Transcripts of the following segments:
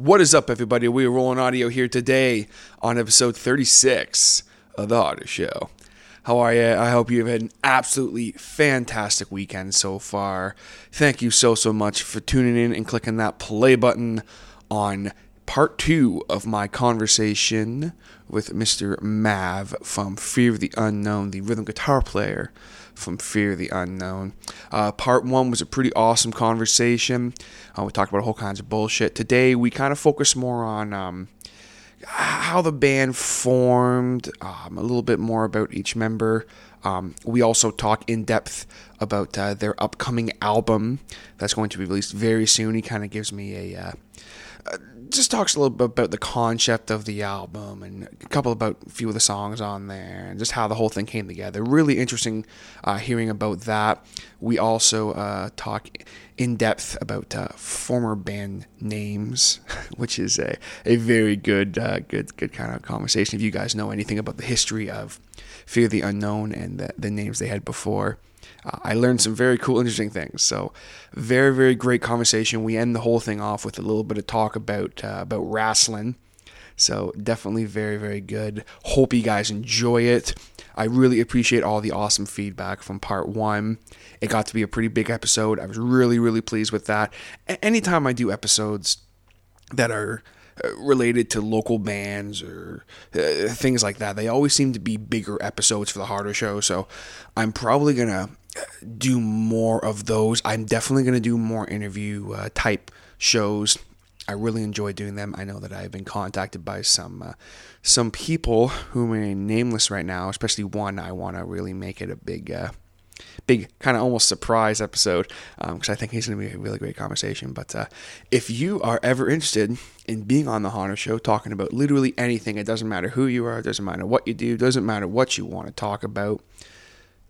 What is up, everybody? We are rolling audio here today on episode 36 of The Harder Show. How are you? I hope you've had an absolutely fantastic weekend so far. Thank you so, so much for tuning in and clicking that play button on part two of my conversation with Mr. Mav from Fear of the Unknown, the rhythm guitar player from Fear of the Unknown. Uh, part one was a pretty awesome conversation. Uh, we talked about all kinds of bullshit. Today, we kind of focus more on. Um, how the band formed, um, a little bit more about each member. Um, we also talk in depth about uh, their upcoming album that's going to be released very soon. He kind of gives me a uh, uh, just talks a little bit about the concept of the album and a couple about a few of the songs on there and just how the whole thing came together. Really interesting uh, hearing about that. We also uh, talk in depth about uh, former band names, which is a, a very good uh, good good kind of conversation. If you guys know anything about the history of Fear the Unknown and the, the names they had before. Uh, I learned some very cool, interesting things. So, very, very great conversation. We end the whole thing off with a little bit of talk about uh, about wrestling. So, definitely very, very good. Hope you guys enjoy it. I really appreciate all the awesome feedback from part one. It got to be a pretty big episode. I was really, really pleased with that. A- anytime I do episodes that are uh, related to local bands or uh, things like that. They always seem to be bigger episodes for the harder show. So I'm probably going to do more of those. I'm definitely going to do more interview uh, type shows. I really enjoy doing them. I know that I've been contacted by some uh, some people who are nameless right now, especially one. I want to really make it a big uh, big kind of almost surprise episode because um, I think he's going to be a really great conversation. But uh, if you are ever interested in being on the Harder Show, talking about literally anything, it doesn't matter who you are, it doesn't matter what you do, doesn't matter what you want to talk about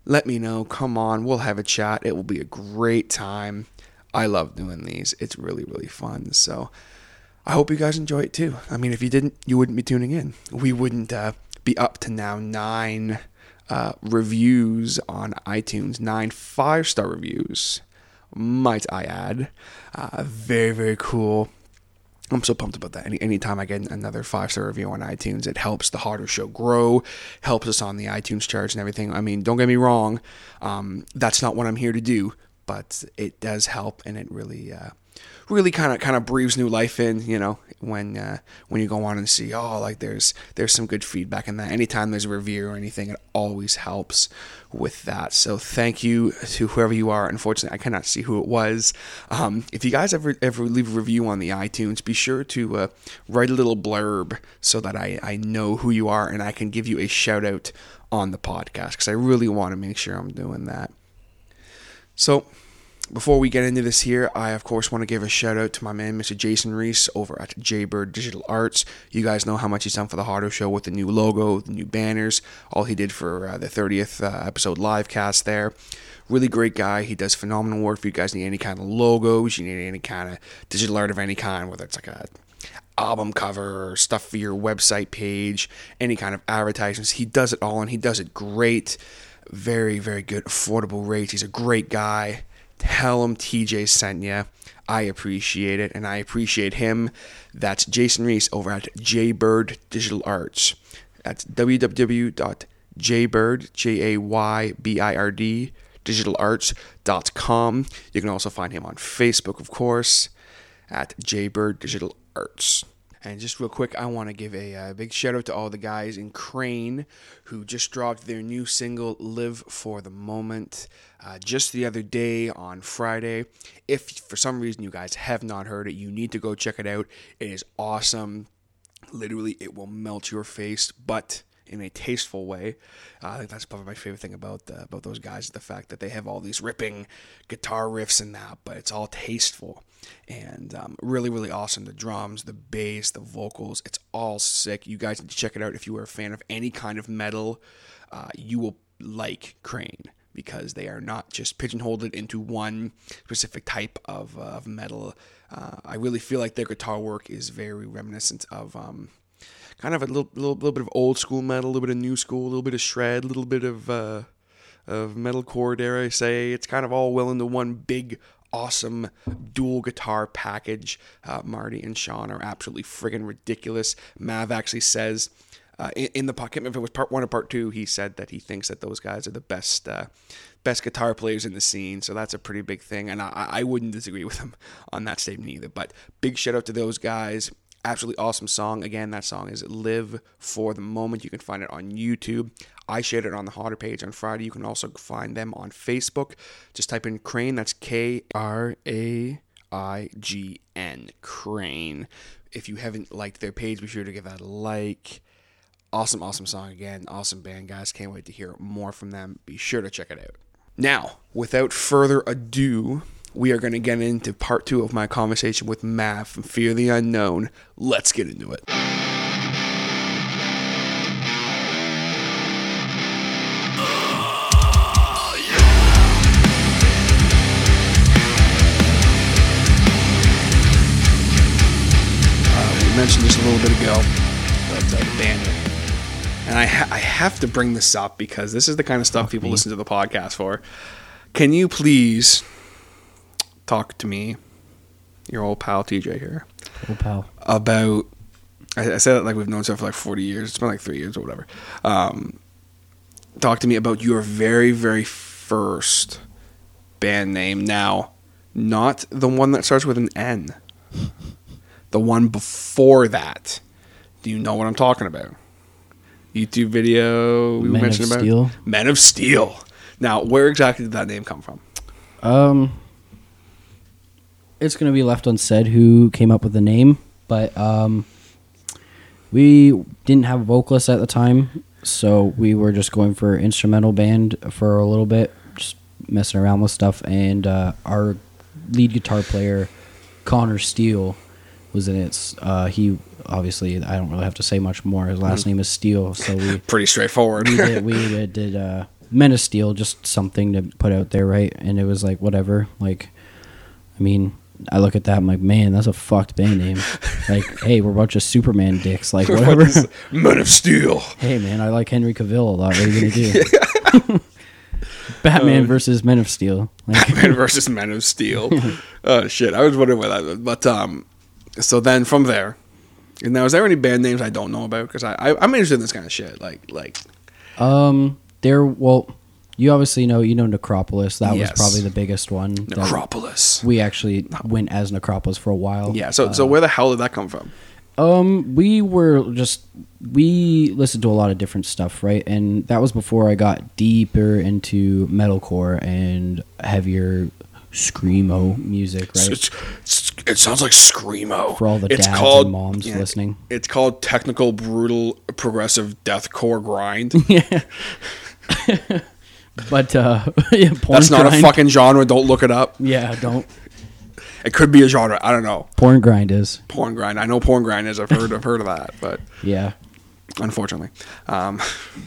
let me know. Come on, we'll have a chat. It will be a great time. I love doing these. It's really, really fun. So I hope you guys enjoy it too. I mean, if you didn't, you wouldn't be tuning in. We wouldn't uh, be up to now nine uh, reviews on iTunes, nine five star reviews, might I add. Uh, very, very cool. I'm so pumped about that. Any anytime I get another five star review on iTunes, it helps the harder show grow, helps us on the iTunes charts and everything. I mean, don't get me wrong, um, that's not what I'm here to do, but it does help, and it really uh, really kind of kind of breathes new life in. You know, when uh, when you go on and see, oh, like there's there's some good feedback in that. Anytime there's a review or anything, it always helps with that. So thank you to whoever you are. Unfortunately, I cannot see who it was. Um, if you guys ever ever leave a review on the iTunes, be sure to uh, write a little blurb so that I I know who you are and I can give you a shout out on the podcast because I really want to make sure I'm doing that. So before we get into this here, I of course want to give a shout out to my man, Mr. Jason Reese over at Jaybird Digital Arts. You guys know how much he's done for the Harder Show with the new logo, the new banners, all he did for uh, the 30th uh, episode live cast there. Really great guy. He does phenomenal work. If you guys need any kind of logos, you need any kind of digital art of any kind, whether it's like a album cover stuff for your website page, any kind of advertisements, he does it all and he does it great. Very, very good, affordable rates. He's a great guy Tell him TJ sent you. I appreciate it, and I appreciate him. That's Jason Reese over at Jaybird Digital Arts. That's www.jaybird, J A Y B I R D, digitalarts.com. You can also find him on Facebook, of course, at Jaybird Digital Arts. And just real quick, I want to give a, uh, big shout out to all the guys in Kraign who just dropped their new single, Live for the Moment, uh, just the other day on Friday. If for some reason you guys have not heard it, you need to go check it out. It is awesome. Literally, it will melt your face, but in a tasteful way. Uh, I think that's probably my favorite thing about uh, about those guys the fact that they have all these ripping guitar riffs and that, but it's all tasteful and um, really really awesome. The drums, the bass, the vocals, it's all sick. You guys need to check it out if you are a fan of any kind of metal. Uh, you will like Kraign because they are not just pigeonholed into one specific type of, uh, of metal. Uh, I really feel like their guitar work is very reminiscent of um, kind of a little, little, little bit of old school metal, a little bit of new school, a little bit of shred, a little bit of uh, of metalcore, dare I say. It's kind of all well into one big, awesome dual guitar package. Uh, Marty and Sean are absolutely friggin' ridiculous. Mav actually says uh, in, in, the pocket, if it was part one or part two, he said that he thinks that those guys are the best uh, best guitar players in the scene. So that's a pretty big thing, and I, I wouldn't disagree with him on that statement either. But big shout out to those guys. Absolutely awesome song. Again, that song is Live for the Moment. You can find it on YouTube. I shared it on the Hotter page on Friday. You can also find them on Facebook. Just type in Kraign. That's K R A I G N. Kraign. If you haven't liked their page, be sure to give that a like. Awesome, awesome song again. Awesome band, guys. Can't wait to hear more from them. Be sure to check it out. Now, without further ado, we are going to get into part two of my conversation with Mav from Fear the Unknown. Let's get into it. Mentioned just a little bit ago, but uh, the band and I, ha- I have to bring this up because this is the kind of stuff people listen to the podcast for. Can you please talk to me, your old pal TJ here, old pal, about? I, I said it like we've known each other for like forty years. It's been like three years or whatever. Um, talk to me about your very very first band name. Now, not the one that starts with an N. The one before that. Do you know what I'm talking about? YouTube video we Men mentioned about? Steel. Men of Steel. Now, where exactly did that name come from? Um, it's going to be left unsaid who came up with the name, but um, we didn't have a vocalist at the time, so we were just going for instrumental band for a little bit, just messing around with stuff. And uh, our lead guitar player, Connor Steele, was in it. Uh, he obviously I don't really have to say much more. His last mm. name is Steele, so we pretty straightforward. we did, we did, did uh, Men of Steel, just something to put out there, right? And it was like whatever. Like, I mean, I look at that, I'm like, man, that's a fucked band name. like, hey, we're a bunch of Superman dicks, like whatever. Men of Steel. Hey, man, I like Henry Cavill a lot. What are you gonna do? Batman um, versus Men of Steel. Like, Batman versus Men of Steel. oh shit! I was wondering what that was, but um, so then from there, and now is there any band names I don't know about? Because I, I am interested in this kind of shit. Like like, um, there. Well, you obviously know you know Necropolis. That yes. was probably the biggest one. Necropolis. We actually went as Necropolis for a while. Yeah. So uh, so where the hell did that come from? Um, we were just we listened to a lot of different stuff, right? And that was before I got deeper into metalcore and heavier screamo music, right? It sounds like screamo for all the it's dads called, and moms yeah, listening. It's called technical, brutal, progressive deathcore grind. yeah. but uh, yeah, that's not grind. a fucking genre. Don't look it up. Yeah, don't. It could be a genre. I don't know. Porn grind is. Porn grind. I know porn grind is. I've heard. I've heard of that. But yeah, unfortunately. Um,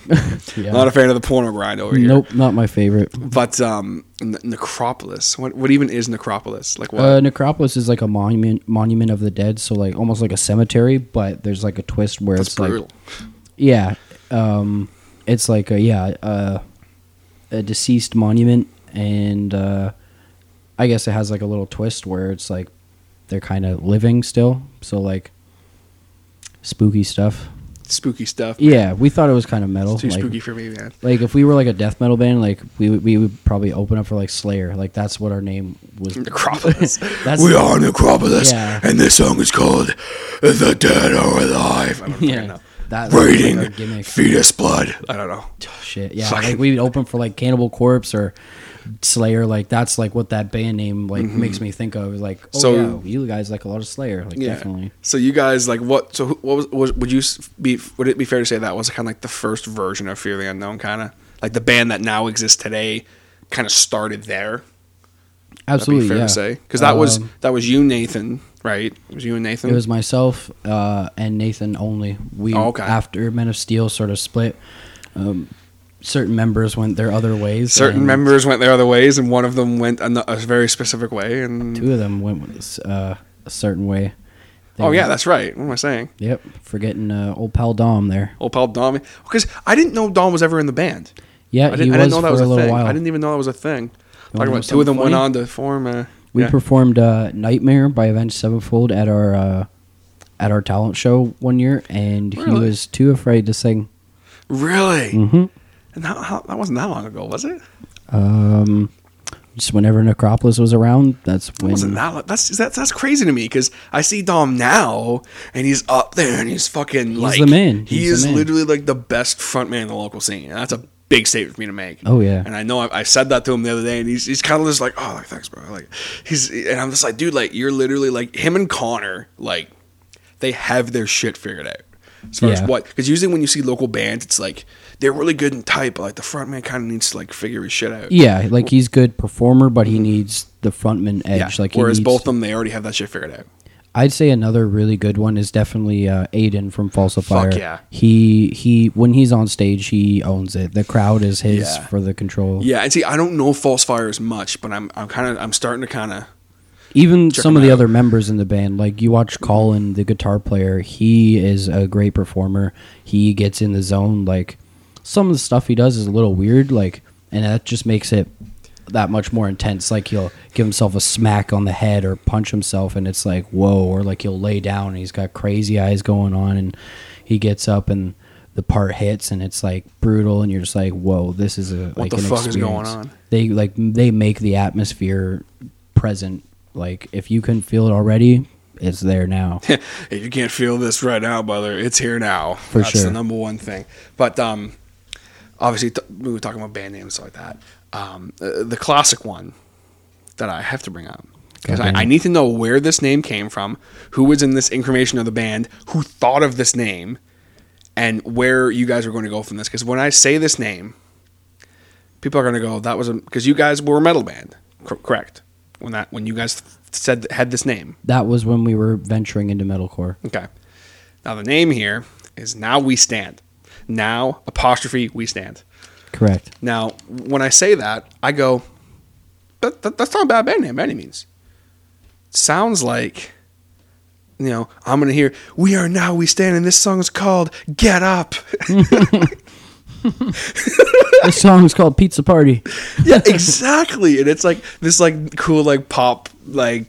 yeah. Not a fan of the porno grind over here. Nope, not my favorite. But um, Necropolis. What what even is Necropolis? Like what? Uh, Necropolis is like a monument monument of the dead. So like almost like a cemetery, but there's like a twist where That's it's brutal. like, yeah, um, it's like a yeah uh, a deceased monument, and uh, I guess it has like a little twist where it's like they're kind of living still. So like spooky stuff spooky stuff. Yeah, we thought it was kind of metal. It's too like, spooky for me, man. Like if we were like a death metal band, like we would, we would probably open up for like Slayer. Like that's what our name was. Necropolis. we are Necropolis, yeah. and this song is called "The Dead Are Alive." Yeah. know. That, Rating like fetus blood. I don't know. Oh, shit. Yeah, like we would open for like Cannibal Corpse or Slayer, like that's like what that band name like mm-hmm. makes me think of. Like, oh so, yeah, you guys like a lot of Slayer, like yeah. definitely. So you guys like what? So what was, was would you be? Would it be fair to say that was kind of like the first version of Fear the Unknown, kind of like the band that now exists today, kind of started there. Absolutely, fair yeah. to say because that um, was that was you, Nathan, right? It was you and Nathan. It was myself uh, and Nathan only. We oh, okay. after Men of Steel sort of split. Um, certain members went their other ways. Certain members went their other ways, and one of them went a, a very specific way, and two of them went uh, a certain way. They oh yeah, that's right. What am I saying? Yep, forgetting uh, old pal Dom there. Old pal Dom, because I didn't know Dom was ever in the band. Yeah, I didn't, I didn't know that was a, a thing. While. I didn't even know that was a thing. Talking about two of them funny? went on to form a We Yeah. performed uh, "Nightmare" by Avenged Sevenfold at our uh, at our talent show one year, and he was too afraid to sing. Really? hmm And how, how, that wasn't that long ago, was it? Um, just whenever Necropolis was around, that's when. wasn't that. That's that's that's crazy to me because I see Dom now and he's up there and he's fucking like the man. He is man. literally like the best front man in the local scene, that's a big statement for me to make. Oh, yeah. And I know I, I said that to him the other day, and he's he's kind of just like, oh, like thanks, bro. Like he's and I'm just like, dude, like you're literally like him and Connor, like they have their shit figured out. As far as what, because usually when you see local bands, it's like they're really good and tight, but like the front man kind of needs to like figure his shit out. Yeah, like he's good performer, but he needs the frontman edge. Yeah. Like he Whereas needs, both of them, they already have that shit figured out. I'd say another really good one is definitely uh, Aiden from Falsifier. Fuck yeah. He he when he's on stage, he owns it. The crowd is his Yeah. for the control. Yeah, and see, I don't know Falsifier much, but I'm I'm kind of I'm starting to kind of Even Check some of the out. other members in the band, like you watch Colin, the guitar player, he is a great performer. He gets in the zone. Like some of the stuff he does is a little weird, like, and that just makes it that much more intense. Like he'll give himself a smack on the head or punch himself, and it's like whoa. Or like he'll lay down and he's got crazy eyes going on, and he gets up and the part hits and it's like brutal, and you're just like whoa, this is a like the an fuck is going experience. on? They like they make the atmosphere present. Like if you can feel it already, it's there now. if you can't feel this right now, brother, it's here now. For That's sure. the number one thing. But um, obviously, t- we were talking about band names like that. Um, uh, the classic one that I have to bring up because I, Okay. I need to know where this name came from, who was in this incarnation of the band, who thought of this name, and where you guys are going to go from this. Because when I say this name, people are going to go, "That was because you guys were a metal band, cor- correct? When that when you guys said had this name. that was when we were venturing into metalcore. Okay. Now the name here is Now We Stand. Now apostrophe We Stand. Correct. Now when I say that, I go, that, that that's not a bad band name by any means. Sounds like, you know, I'm gonna hear We Are Now We Stand, and this song is called Get Up. this song is called Pizza Party. yeah, exactly. And it's like this like cool like pop like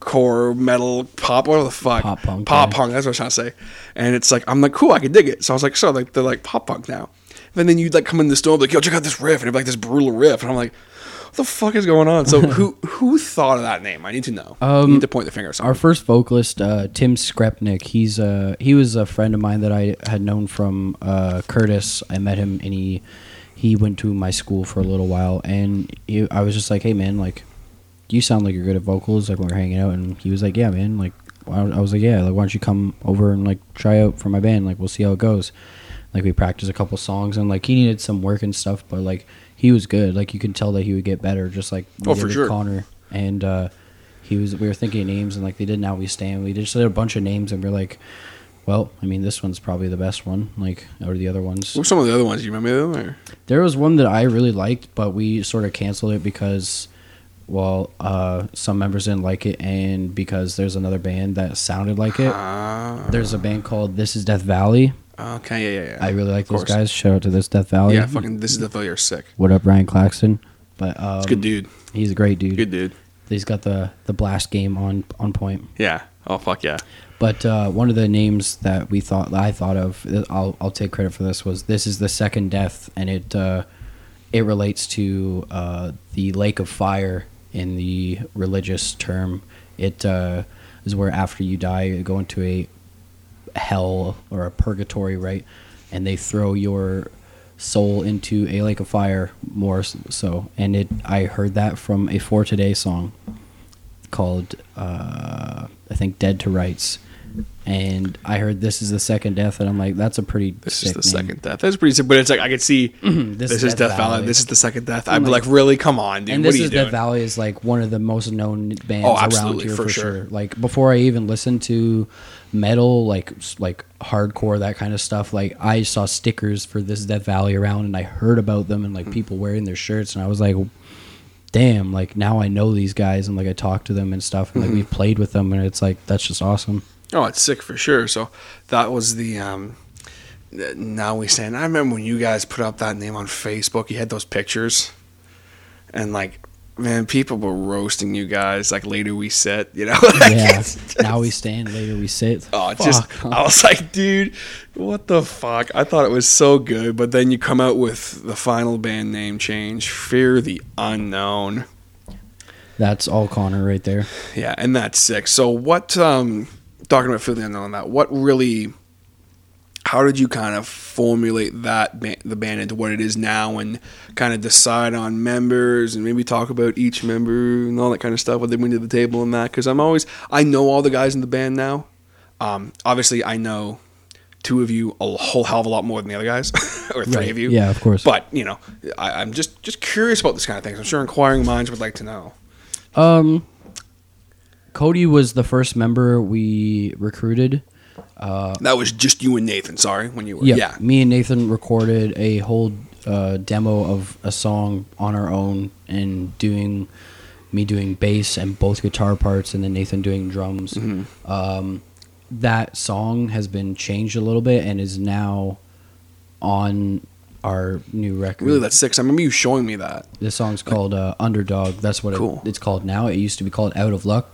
core metal pop what the fuck Pop punk, pop yeah. punk that's what I was trying to say and it's like I'm like cool I can dig it so I was like so like they're like pop punk now and then you'd like come in the store and be like yo check out this riff and it'd be like this brutal riff and I'm like what the fuck is going on so who who thought of that name I need to know Um, need to point the finger Our first vocalist, uh, Tim Skrepnik, he's uh, he was a friend of mine that I had known from uh, Curtis. I met him and he he went to my school for a little while, and he, I was just like, "Hey man, like, you sound like you're good at vocals." Like when we we're hanging out, and he was like, "Yeah, man." Like I I was like, "Yeah, like why don't you come over and like try out for my band? Like we'll see how it goes." Like we practiced a couple songs, and like he needed some work and stuff, but like he was good. Like you could tell that he would get better, just like Oh, for sure. Connor. And uh, he was. We were thinking of names, and like they did. Now we stand. We just did a bunch of names, and we're like, well, I mean, this one's probably the best one. Like, or the other ones. what were some of the other ones you remember them or There was one that I really liked, but we sort of canceled it because, well, uh, some members didn't like it, and because there's another band that sounded like it. Ah, There's a band called This Is Death Valley. Okay yeah yeah yeah I really like those course. guys. Shout out to This Death Valley. yeah fucking This Is Death Valley sick What up, Ryan Claxton? But um, it's a good dude He's a great dude. good dude He's got the the blast game on on point. yeah oh fuck yeah But uh, one of the names that we thought that I thought of, I'll I'll take credit for this was this is the second death, and it uh, it relates to uh, the lake of fire in the religious term. It uh, is where after you die, you go into a hell or a purgatory, right? And they throw your soul into a lake of fire more so and it i heard that from a for today song called uh, I think Dead to Rights, and I heard this is the second death, and I'm like, that's a pretty. This is the name. second death. That's pretty sick, but it's like I could see This, this, is Death Valley. This is the second death. I'd I'm be like- like, really? Come on, dude. and this is doing? Death Valley is like one of the most known bands Oh, around here for for, sure. sure. Like before I even listened to metal, like like hardcore that kind of stuff, like I saw stickers for this Death Valley around, and I heard about them and like Hmm. people wearing their shirts, and I was like. Damn, like now I know these guys and like I talk to them and stuff and like Mm-hmm. we've played with them and it's like that's just awesome. Oh, it's sick for sure. So that was the um now we stand. I remember when you guys put up that name on Facebook, you had those pictures. And like man, people were roasting you guys. Like later we sit, you know. Like, yeah. just- now we stand. Later we sit. Oh, Fuck. just I was like, dude, what the fuck? I thought it was so good, but then you come out with the final band name change, Fear the Unknown. That's all Connor right there. Yeah, and that's sick. So what um talking about Fear the Unknown that, what really how did you kind of formulate that the band into what it is now and kind of decide on members and maybe talk about each member and all that kind of stuff what they bring to the table and that? Because i'm always i know all the guys in the band now. Um, obviously i know two of you a whole hell of a lot more than the other guys or three Right. of you. Yeah, of course. but you know I, i'm just just curious about this kind of things i'm sure inquiring minds would like to know. Um, Cody was the first member we recruited. that was just you and nathan sorry when you were Yeah, yeah me and Nathan recorded a whole uh, demo of a song on our own and doing me doing bass and both guitar parts, and then Nathan doing drums. Mm-hmm. Um, that song has been changed a little bit and is now on our new record. Really, that's six. I remember you showing me that. This song's called uh, Underdog. That's what Cool. it, it's called now. It used to be called Out of Luck,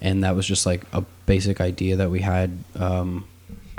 and that was just like a basic idea that we had. Um,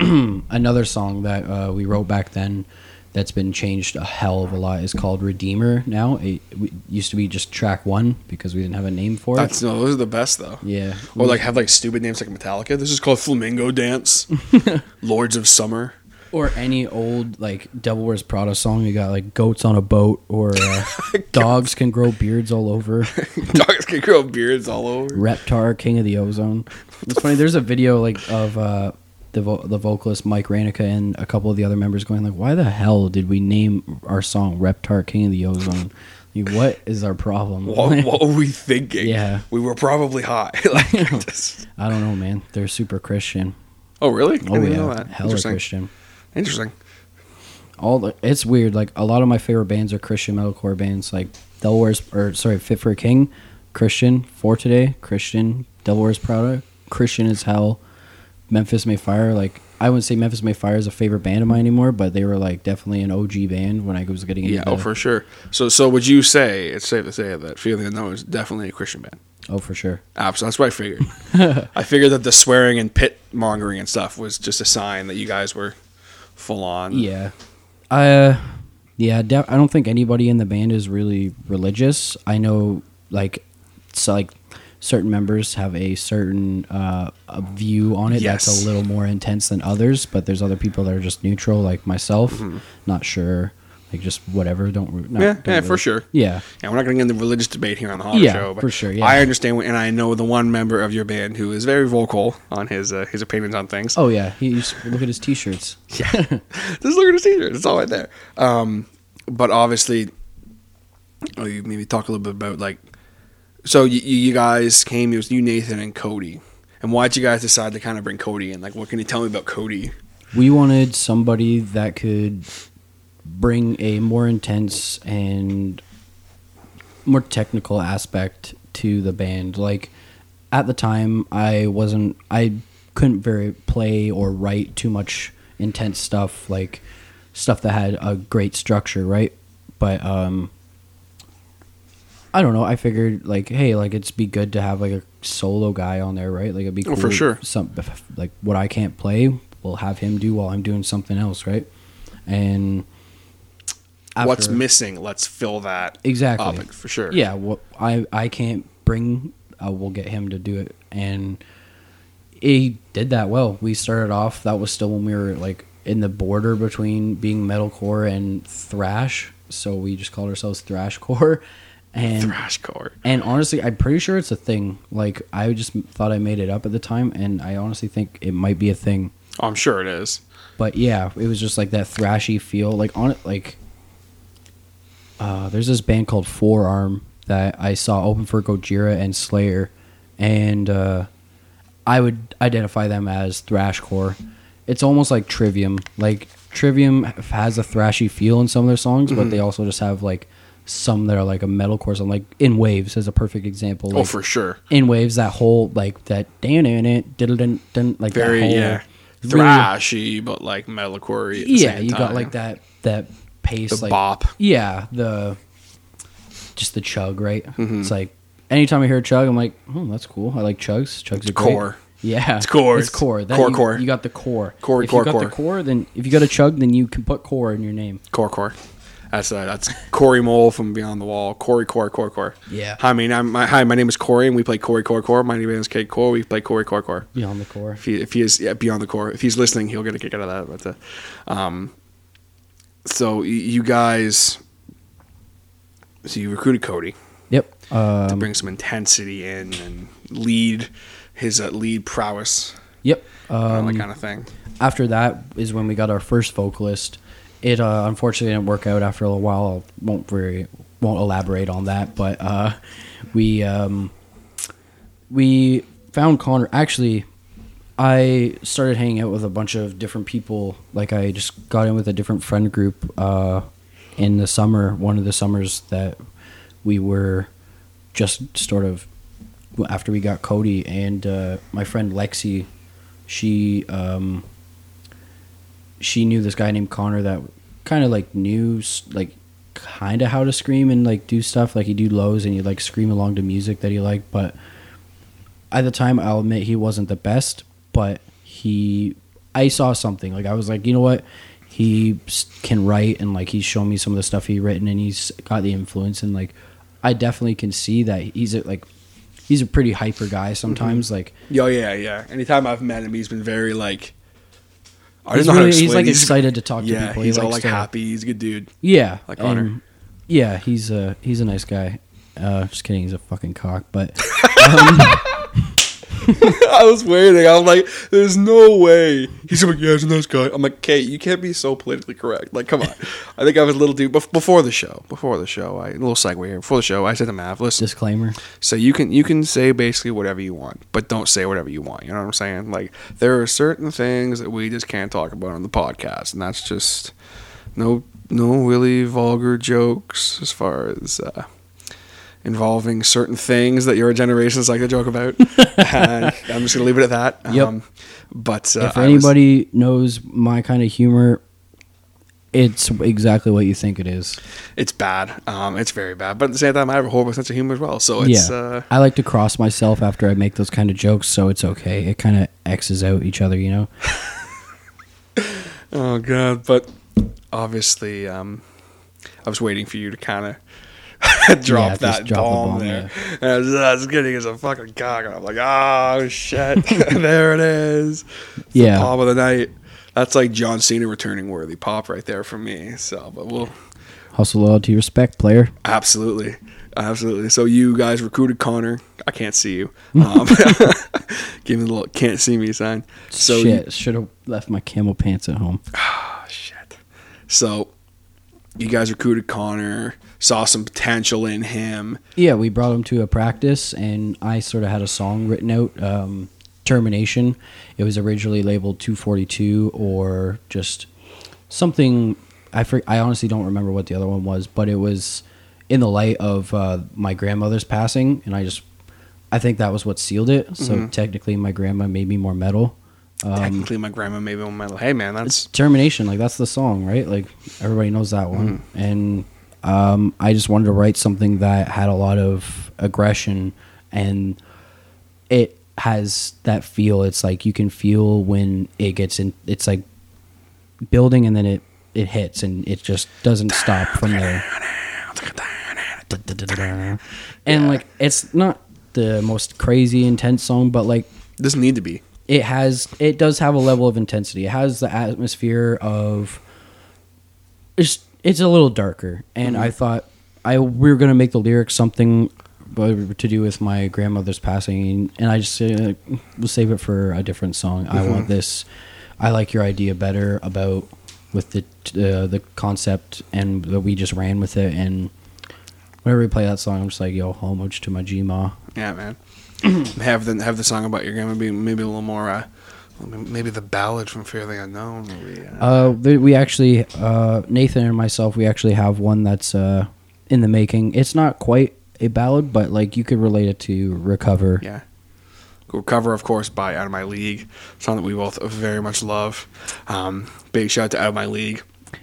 another song that uh, we wrote back then that's been changed a hell of a lot is called Redeemer now. It, it used to be just track one because we didn't have a name for it. That's no, those are the best though. yeah. Or like have like stupid names like Metallica. This is called Flamingo Dance, Lords of Summer. Or any old like Devil Wears Prada song. You got like goats on a boat, or uh, dogs can grow beards all over. Dogs can grow beards all over. Reptar, King of the Ozone. It's funny. There's a video like of uh, the vo- the vocalist Mike Hranica and a couple of the other members going like, "Why the hell did we name our song Reptar, King of the Ozone? Like, what is our problem?" What, what were we thinking? Yeah. we were probably high. like, just- I don't know, man. They're super Christian. oh really? Oh yeah, know that. hella Christian. Interesting. All the, it's weird. Like a lot of my favorite bands are Christian metalcore bands. Like Devil Wears or sorry, Fit for a King, Christian. For Today, Christian. Devil Wears Prada, Christian is hell. Memphis May Fire. Like I wouldn't say Memphis May Fire is a favorite band of mine anymore, but they were like definitely an OG band when I was getting into. Yeah. Oh, for sure. So, so would you say it's safe to say that the Unknown is definitely a Christian band? oh for sure. Absolutely. That's what I figured. I figured that the swearing and pit mongering and stuff was just a sign that you guys were full on. Yeah. I uh, yeah, de- I don't think anybody in the band is really religious. I know like so like certain members have a certain uh, a view on it Yes. that's a little more intense than others, but there's other people that are just neutral like myself, not sure, like just whatever, don't not. Yeah, don't yeah, for sure. Yeah. Yeah, we're not going to get into the religious debate here on the Hot Yeah, Show, but for sure, yeah. I understand, and I know the one member of your band who is very vocal on his uh, his opinions on things. Oh yeah, he look at his t-shirts. Yeah, just look at his t-shirts. it's all right there. Um, but obviously, oh, you maybe talk a little bit about like, so you, you guys came. It was you, Nathan, and Cody. And why'd you guys decide to kind of bring Cody in? Like, what can you tell me about Cody? we wanted somebody that could bring a more intense and more technical aspect to the band like at the time i wasn't i couldn't very play or write too much intense stuff like stuff that had a great structure right but um I don't know. I figured like, hey, like it's be good to have like a solo guy on there, right? Like it'd be Oh, cool. for sure. Some like what I can't play, we'll have him do while I'm doing something else, right? And What's missing? Let's fill that exactly up for sure. Yeah, what I I can't bring, uh, we'll get him to do it, and he did that well. We started off. That was still when we were like in the border between being metalcore and thrash, so we just called ourselves thrashcore. And Thrashcore. and honestly, I'm pretty sure it's a thing. Like I just thought I made it up at the time, and I honestly think it might be a thing. Oh, I'm sure it is. But yeah, it was just like that thrashy feel. Like on it, like uh, there's this band called Forearm that I saw open for Gojira and Slayer, and uh, I would identify them as thrashcore. It's almost like Trivium. Like Trivium has a thrashy feel in some of their songs, but they also just have like some that are like a metalcore song. Like In Waves is a perfect example. oh, for sure. In Waves, that whole like that dan dan it dun like Very that whole, yeah, really- thrashy, but like metalcore. At the yeah, you got like that that pace, the like bop. yeah, the just the chug, right? Mm-hmm. It's like anytime I hear a chug, I'm like, oh, that's cool. I like chugs. Chugs are great. core. Yeah, It's core. It's core. That Core, you, core. You got the core. Core, if core, you got core. the core, then if you got a chug, then you can put core in your name. Core core. That's uh, that's Corey Mole from Beyond the Wall. Corey Core Core Core. Yeah. Hi, I mean, I'm, my, hi, my name is Corey, and we play Corey Core Core. My name is Kate Core. We play Corey Core Core. Beyond the core. If he, if he is yeah, beyond the core, if he's listening, he'll get a kick out of that. But uh, um, so you guys, so you recruited Cody Yep. to Um, bring some intensity in and lead his uh, lead prowess, yep. Um, that kind of thing. after that is when we got our first vocalist. It uh, unfortunately didn't work out after a little while. I won't very won't elaborate on that, but uh, we um, we found Connor. Actually, I started hanging out with a bunch of different people. Like I just got in with a different friend group uh, in the summer. One of the summers that we were just sort of after we got Cody and uh, my friend Lexi. She um, she knew this guy named Connor that kind of like knew like kind of how to scream and like do stuff like he'd do lows and he'd like scream along to music that he liked but at the time I'll admit he wasn't the best but he I saw something like I was like you know what he can write and like he's shown me some of the stuff he written and he's got the influence and like I definitely can see that he's a, like he's a pretty hyper guy sometimes like Oh yeah, yeah. Anytime I've met him, he's been very like. I he's, don't know really, he's like excited to talk to people. he's he all like to, happy. He's a good dude. Yeah, Like Connor. and- Yeah, he's a he's a nice guy. Uh, just kidding, he's a fucking cock. But I was waiting. I was like, "There's no way." He's like, "Yeah, he's a nice guy." I'm like, "Kate, you can't be so politically correct." Like, come on. I think I was a little bef- before the show. Before the show, I a little segue here. Before the show, I said to Mav, "Listen, disclaimer. so you can you can say basically whatever you want, but don't say whatever you want. You know what I'm saying? Like, there are certain things that we just can't talk about on the podcast, and that's just no no really vulgar jokes as far as. Uh, Involving certain things that your generations like to joke about, and I'm just gonna leave it at that. Yep. Um, but uh, if I was- anybody knows my kind of humor, it's exactly what you think it is. it's bad. Um, it's very bad. But at the same time, I have a horrible sense of humor as well. So it's yeah, uh, I like to cross myself after I make those kind of jokes, so it's okay. It kind of x's out each other, you know. oh god. But obviously, um, I was waiting for you to kind of drop Yeah, that drop the bomb, bomb, there. And I was, I getting as a fucking cock, I'm like, oh shit, there it is. It's the Yeah. pop of the night. That's like John Cena returning worthy pop right there for me. So, but we'll Hustle loyalty, respect, player. Absolutely. Absolutely. So you guys recruited Connor. I can't see you. Um, give me the little can't see me sign. So Shit, should have left my camel pants at home. oh, shit. So you guys recruited Connor, saw some potential in him. Yeah, we brought him to a practice, and I sort of had a song written out. Um, Termination. It was originally labeled 242 or just something. I for, I honestly don't remember what the other one was, but it was in the light of uh, my grandmother's passing, and I just I think that was what sealed it. So technically, my grandma made me more metal. Um, Technically, my grandma maybe on my hey man, that's termination like that's the song right like everybody knows that one and um, i just wanted to write something that had a lot of aggression and it has that feel it's like you can feel when it gets in it's like building and then it it hits and it just doesn't stop from there and like it's not the most crazy intense song but like doesn't need to be. it has it does have a level of intensity. It has the atmosphere of it's it's a little darker, and I thought I we were gonna make the lyrics something uh, to do with my grandmother's passing, and I just said we'll save it for a different song. I want this. I like your idea better about with the uh, the concept, and that we just ran with it. And whenever we play that song, I'm just like, yo, homage to my G-Ma. Yeah, man. have the have the song about your grandma be maybe a little more. Uh, maybe the ballad from Fear the Unknown. Maybe, uh, Uh, we actually, uh, Nathan and myself, we actually have one that's uh, in the making. It's not quite a ballad, but like you could relate it to "Recover." Yeah. Cool cover, of course, by Out of My League, song that we both very much love. Um, big shout out to Out of My League.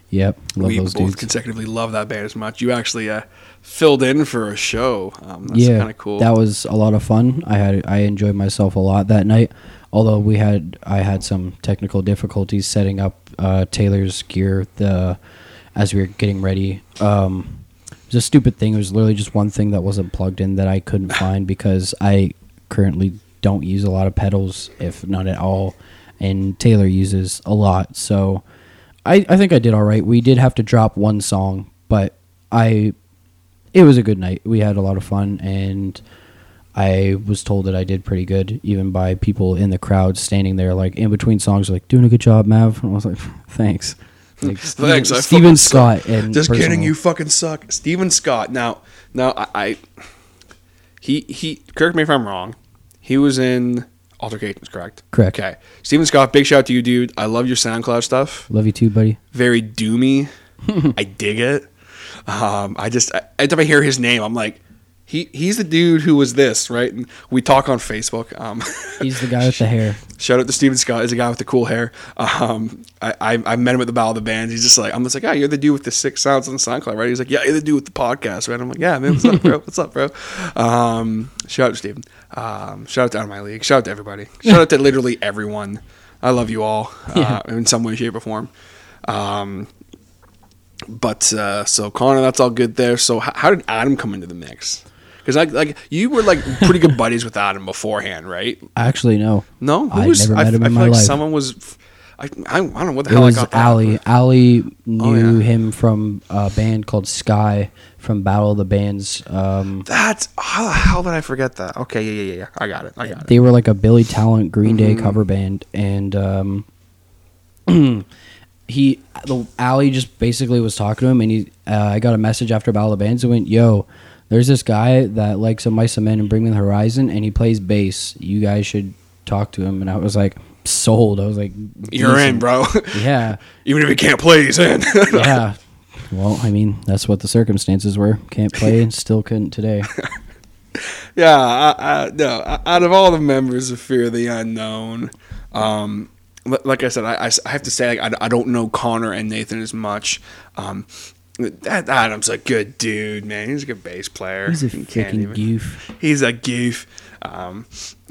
Yep, love we both dudes. consecutively love that band as much. You actually uh, filled in for a show. Um, that's yeah, kind of cool. That was a lot of fun. I had I enjoyed myself a lot that night. Although we had I had some technical difficulties setting up uh, Taylor's gear the as we were getting ready. Um, it was a stupid thing. It was literally just one thing that wasn't plugged in that I couldn't find because I currently don't use a lot of pedals, if not at all, and Taylor uses a lot. So I, I think I did all right. We did have to drop one song, but I it was a good night. We had a lot of fun, and I was told that I did pretty good, even by people in the crowd standing there, like in between songs, like doing a good job, Mav. And I was like, thanks. Like, Thanks, I Steven Scott. suck. And Just personal. kidding, you fucking suck, Steven Scott. Now, now I, I, he he. Correct me if I'm wrong. He was in Altercations, correct? Correct. Okay, Steven Scott. Big shout out to you, dude. I love your SoundCloud stuff. Love you too, buddy. Very doomy. I dig it. Um, I just I, every time I hear his name, I'm like, he he's the dude who was this, right? And we talk on Facebook. Um, He's the guy with the hair. Shout out to Steven Scott. He's a guy with the cool hair. Um, I, I I met him at the Battle of the Bands. He's just like I'm just like, yeah, you're the dude with the sick sounds on the SoundCloud, right? He's like, yeah, you're the dude with the podcast, right? I'm like, yeah, man, what's up, bro? What's up, bro? Um, shout out to Steven. Um, shout out to Out of My League. Shout out to everybody. Shout out to literally everyone. I love you all uh, in some way, shape, or form. Um, but uh, so Connor, that's all good there. So how, how did Adam come into the mix? Because like like you were like pretty good buddies with Adam beforehand, right? Actually, no. No, who I'd was? never I, met him I in my like life. someone was. I, I, I don't know what the It hell was I got. Ali. Ali knew Oh, yeah. him from a band called Sky from Battle of the Bands. Um, That's how the hell did I forget that? Okay, yeah, yeah, yeah, yeah. I got it. I got it. they were like a Billy Talent Green Day Mm-hmm. cover band, and um, he the Ali just basically was talking to him, and he uh, I got a message after Battle of the Bands and went, "Yo, there's this guy that likes some Mice Men and Bring Me the Horizon, and he plays bass. You guys should talk to him." And I was like, sold. I was like, You're in, bro. Yeah, Even if he can't play, he's in. yeah. Well, I mean, that's what the circumstances were. Can't play and still couldn't today. yeah, I, I, no. Out of all the members of Fear the Unknown, um, like I said, I, I, have to say, like, I, I don't know Connor and Nathan as much. Um, that Adam's a good dude, man. He's a good bass player. He's a freaking goof. He's a goof. Um,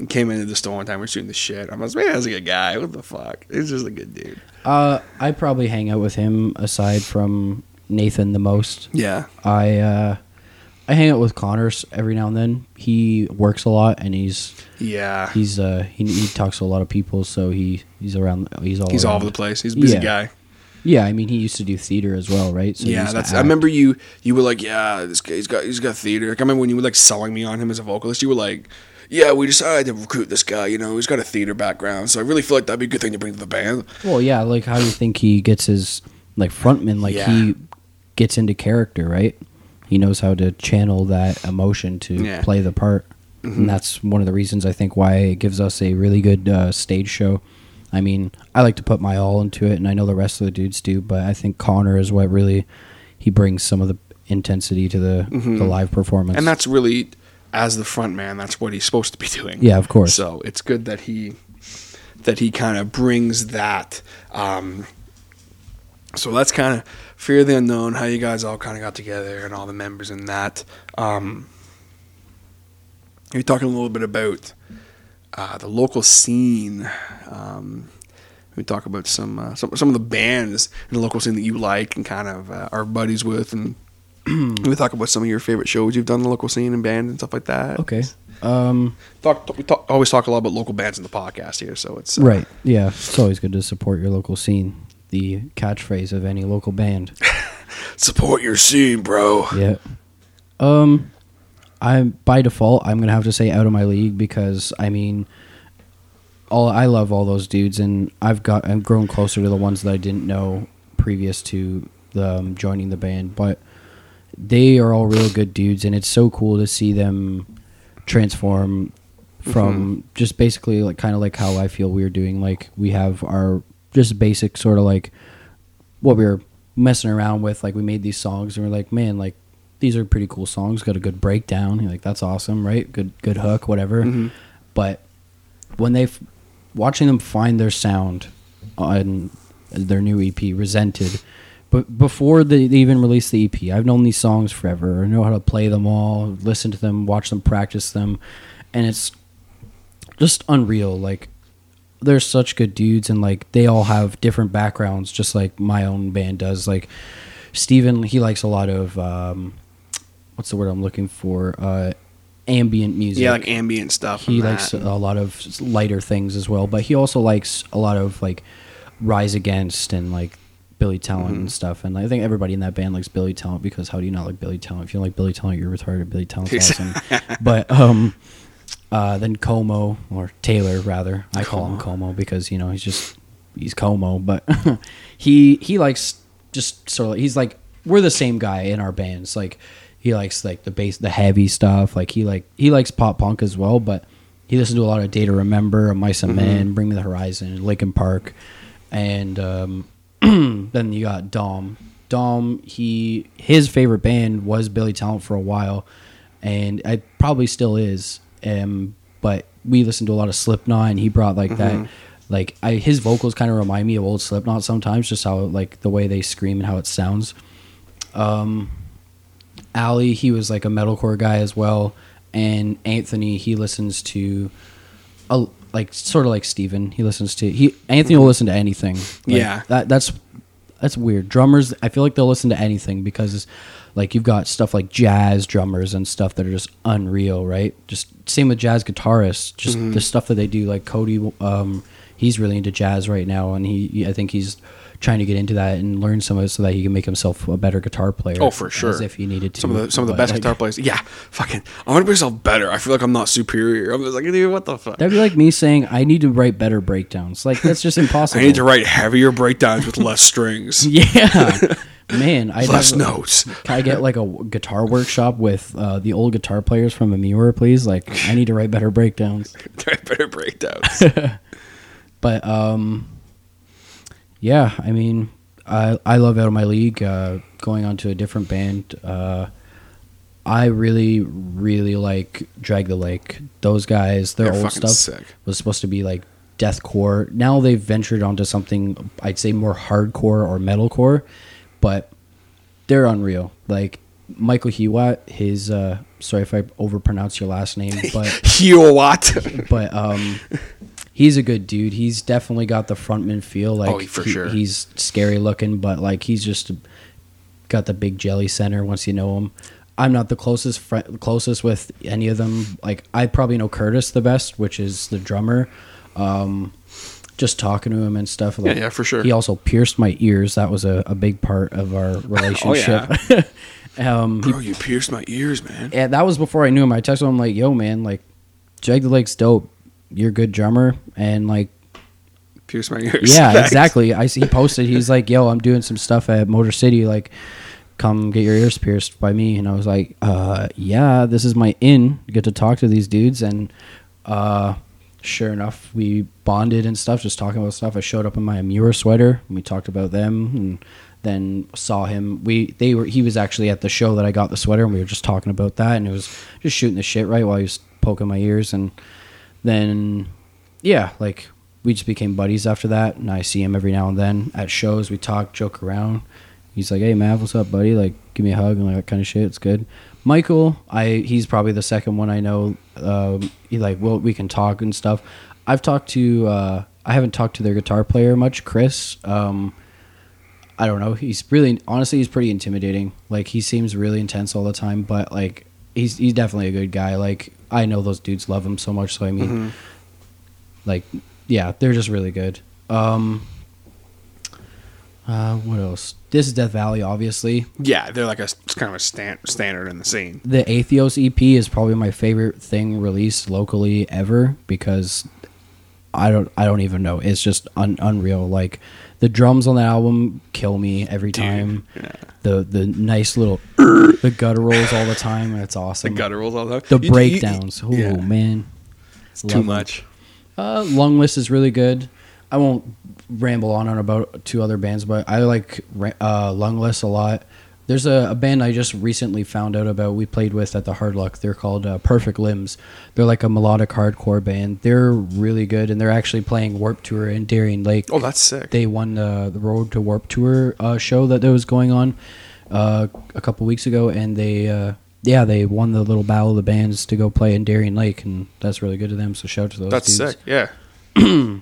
came into the store one time. We are shooting the shit. I'm like, man, that's a good guy. What the fuck? He's just a good dude. Uh, I probably hang out with him aside from Nathan the most. Yeah. I uh, I hang out with Connors every now and then. He works a lot and he's Yeah. he's uh he, he talks to a lot of people, so he he's around. He's all He's all over the place. He's a busy Yeah. guy. Yeah, I mean he used to do theater as well, right? So yeah, that's. I remember you. You were like, yeah, this guy, he's got, he's got theater. Like, I remember when you were like selling me on him as a vocalist. You were like, yeah, we decided to recruit this guy. You know, he's got a theater background, so I really feel like that'd be a good thing to bring to the band. Well, yeah, like how do you think he gets his like frontman? Like Yeah. he gets into character, right? He knows how to channel that emotion to Yeah. play the part, and that's one of the reasons I think why it gives us a really good uh, stage show. I mean, I like to put my all into it, and I know the rest of the dudes do, but I think Connor is what really he brings some of the intensity to the the live performance, And that's really, as the front man, that's what he's supposed to be doing. yeah, of course. So it's good that he that he kind of brings that. Um, so that's kind of fear of the unknown. How you guys all kind of got together and all the members in that. Um, you're talking a little bit about uh, the local scene. Um, we talk about some, uh, some some of the bands in the local scene that you like and kind of uh, are buddies with, and we talk about some of your favorite shows you've done in the local scene and bands and stuff like that. okay. Um, Talk, we talk, always talk a lot about local bands in the podcast here, so it's uh, right. Yeah, it's always good to support your local scene. The catchphrase of any local band. Support your scene, bro. Yeah. Um, I'm by default. I'm gonna have to say out of my league because I mean, all I love all those dudes, and I've got I've grown closer to the ones that I didn't know previous to the, um, joining the band, but they are all real good dudes, and it's so cool to see them transform from just basically like kind of like how I feel we're doing. Like we have our just basic sort of like what we were messing around with. Like we made these songs and we're like, man, like these are pretty cool songs. Got a good breakdown. You're like that's awesome, right? Good good hook, whatever. Mhm. But when they f- watching them find their sound on their new EP, Resented, but before they, they even released the EP, I've known these songs forever. I know how to play them all, listen to them, watch them, practice them, and it's just unreal. Like they're such good dudes, and like they all have different backgrounds, just like my own band does. Like Steven, he likes a lot of um, what's the word I'm looking for? Uh, ambient music. Yeah, like ambient stuff. he likes that. a lot of lighter things as well, but he also likes a lot of like Rise Against and like Billy Talent Mm-hmm. and stuff. And I think everybody in that band likes Billy Talent because how do you not like Billy Talent? If you don't like Billy Talent, you're retarded. Billy Talent's awesome. but um, uh, then Como or Taylor rather, I call him Como because you know he's just he's Como, but he he likes just sort of he's like we're the same guy in our bands. Like he likes like the bass, the heavy stuff. Like he like he likes pop punk as well, but he listens to a lot of Day to Remember, Mice and Men, Bring Me the Horizon, Linkin Park, and um, then you got Dom. Dom, he his favorite band was Billy Talent for a while, and it probably still is. Um, but we listened to a lot of Slipknot, and he brought like that. Like I, his vocals kind of remind me of old Slipknot sometimes, just how like the way they scream and how it sounds. Um, Ali, he was like a metalcore guy as well, and Anthony, he listens to, a, like sort of like Steven. He listens to he Anthony will listen to anything. Like, Yeah. that that's that's weird. Drummers, I feel like they'll listen to anything because, like, you've got stuff like jazz drummers and stuff that are just unreal, right? Just same with jazz guitarists, just the stuff that they do. Like Cody, um, he's really into jazz right now, and he, I think he's trying to get into that and learn some of it so that he can make himself a better guitar player. Oh, for as sure. if he needed to. Some of the some of the But, best like, guitar players. Yeah, fucking. I want to make myself better. I feel like I'm not superior. I'm just like, dude, what the fuck? That'd be like me saying I need to write better breakdowns. Like that's just impossible. I need to write heavier breakdowns with less strings, Yeah, man. I less notes. Can I get like a guitar workshop with uh, the old guitar players from Amura, please? Like, I need to write better breakdowns. Write better breakdowns. But um, yeah, I mean, I I love out of my league. Uh, going on to a different band. Uh, I really really like Drag the Lake. Those guys, their They're old stuff sick. was supposed to be like deathcore. Now they've ventured onto something I'd say more hardcore or metalcore, but they're unreal. Like Michael Hewat, his uh sorry if I overpronounce your last name, but what? but um he's a good dude. He's definitely got the frontman feel like Oh, for he- sure. he's scary looking, but like he's just got the big jelly center once you know him. I'm not the closest fri closest with any of them. Like I probably know Curtis the best, which is the drummer. Um, just talking to him and stuff. Like, yeah, for sure. He also pierced my ears. That was a, a big part of our relationship. um, he Bro, you pierced my ears, man. and that was before I knew him. I texted him like, "Yo, man, like, Drag the Lake's dope. You're a good drummer." And like, Pierced my ears. yeah, Thanks. exactly. I see he posted. He's like, "Yo, I'm doing some stuff at Motor City. Like, come get your ears pierced by me." And I was like, "Uh, yeah, this is my in. Get to talk to these dudes." And uh, sure enough, we bonded and stuff, just talking about stuff. I showed up in my Amura sweater. And we talked about them, and then saw him. We they were he was actually at the show that I got the sweater, and we were just talking about that, and it was just shooting the shit right while he was poking my ears, and then yeah, like we just became buddies after that, and I see him every now and then at shows. We talk, joke around. He's like, "Hey, Mav, what's up, buddy? Like, give me a hug and like that kind of shit. It's good." Michael, I he's probably the second one I know. Um, he like, well, we can talk and stuff. I've talked to, uh, I haven't talked to their guitar player much, Chris. Um, I don't know. He's really, honestly, he's pretty intimidating. Like, he seems really intense all the time, but like, he's he's definitely a good guy. Like, I know those dudes love him so much. So I mean, like, yeah, they're just really good. Um, uh, what else? This is Death Valley, obviously. Yeah, they're like a it's kind of a stand, standard in the scene. The Atheos EP is probably my favorite thing released locally ever because I don't I don't even know. It's just un- unreal. Like the drums on the album kill me every time. yeah. The the nice little the gutturals all the time. It's awesome. The gutturals all the time. The breakdowns. Oh yeah. man, It's too much. Uh, list is really good. I won't ramble on on about two other bands, but I like uh, Lungless a lot. There's a, a band I just recently found out about. We played with at the Hard Luck. They're called uh, Perfect Limbs. They're like a melodic hardcore band. They're really good, and they're actually playing Warp Tour in Darien Lake. Oh, that's sick. They won the the Road to Warp Tour uh, show that was going on uh, a couple weeks ago, and they uh, yeah they won the little battle of the bands to go play in Darien Lake, and that's really good to them. So shout out to those. that's dudes. sick. Yeah.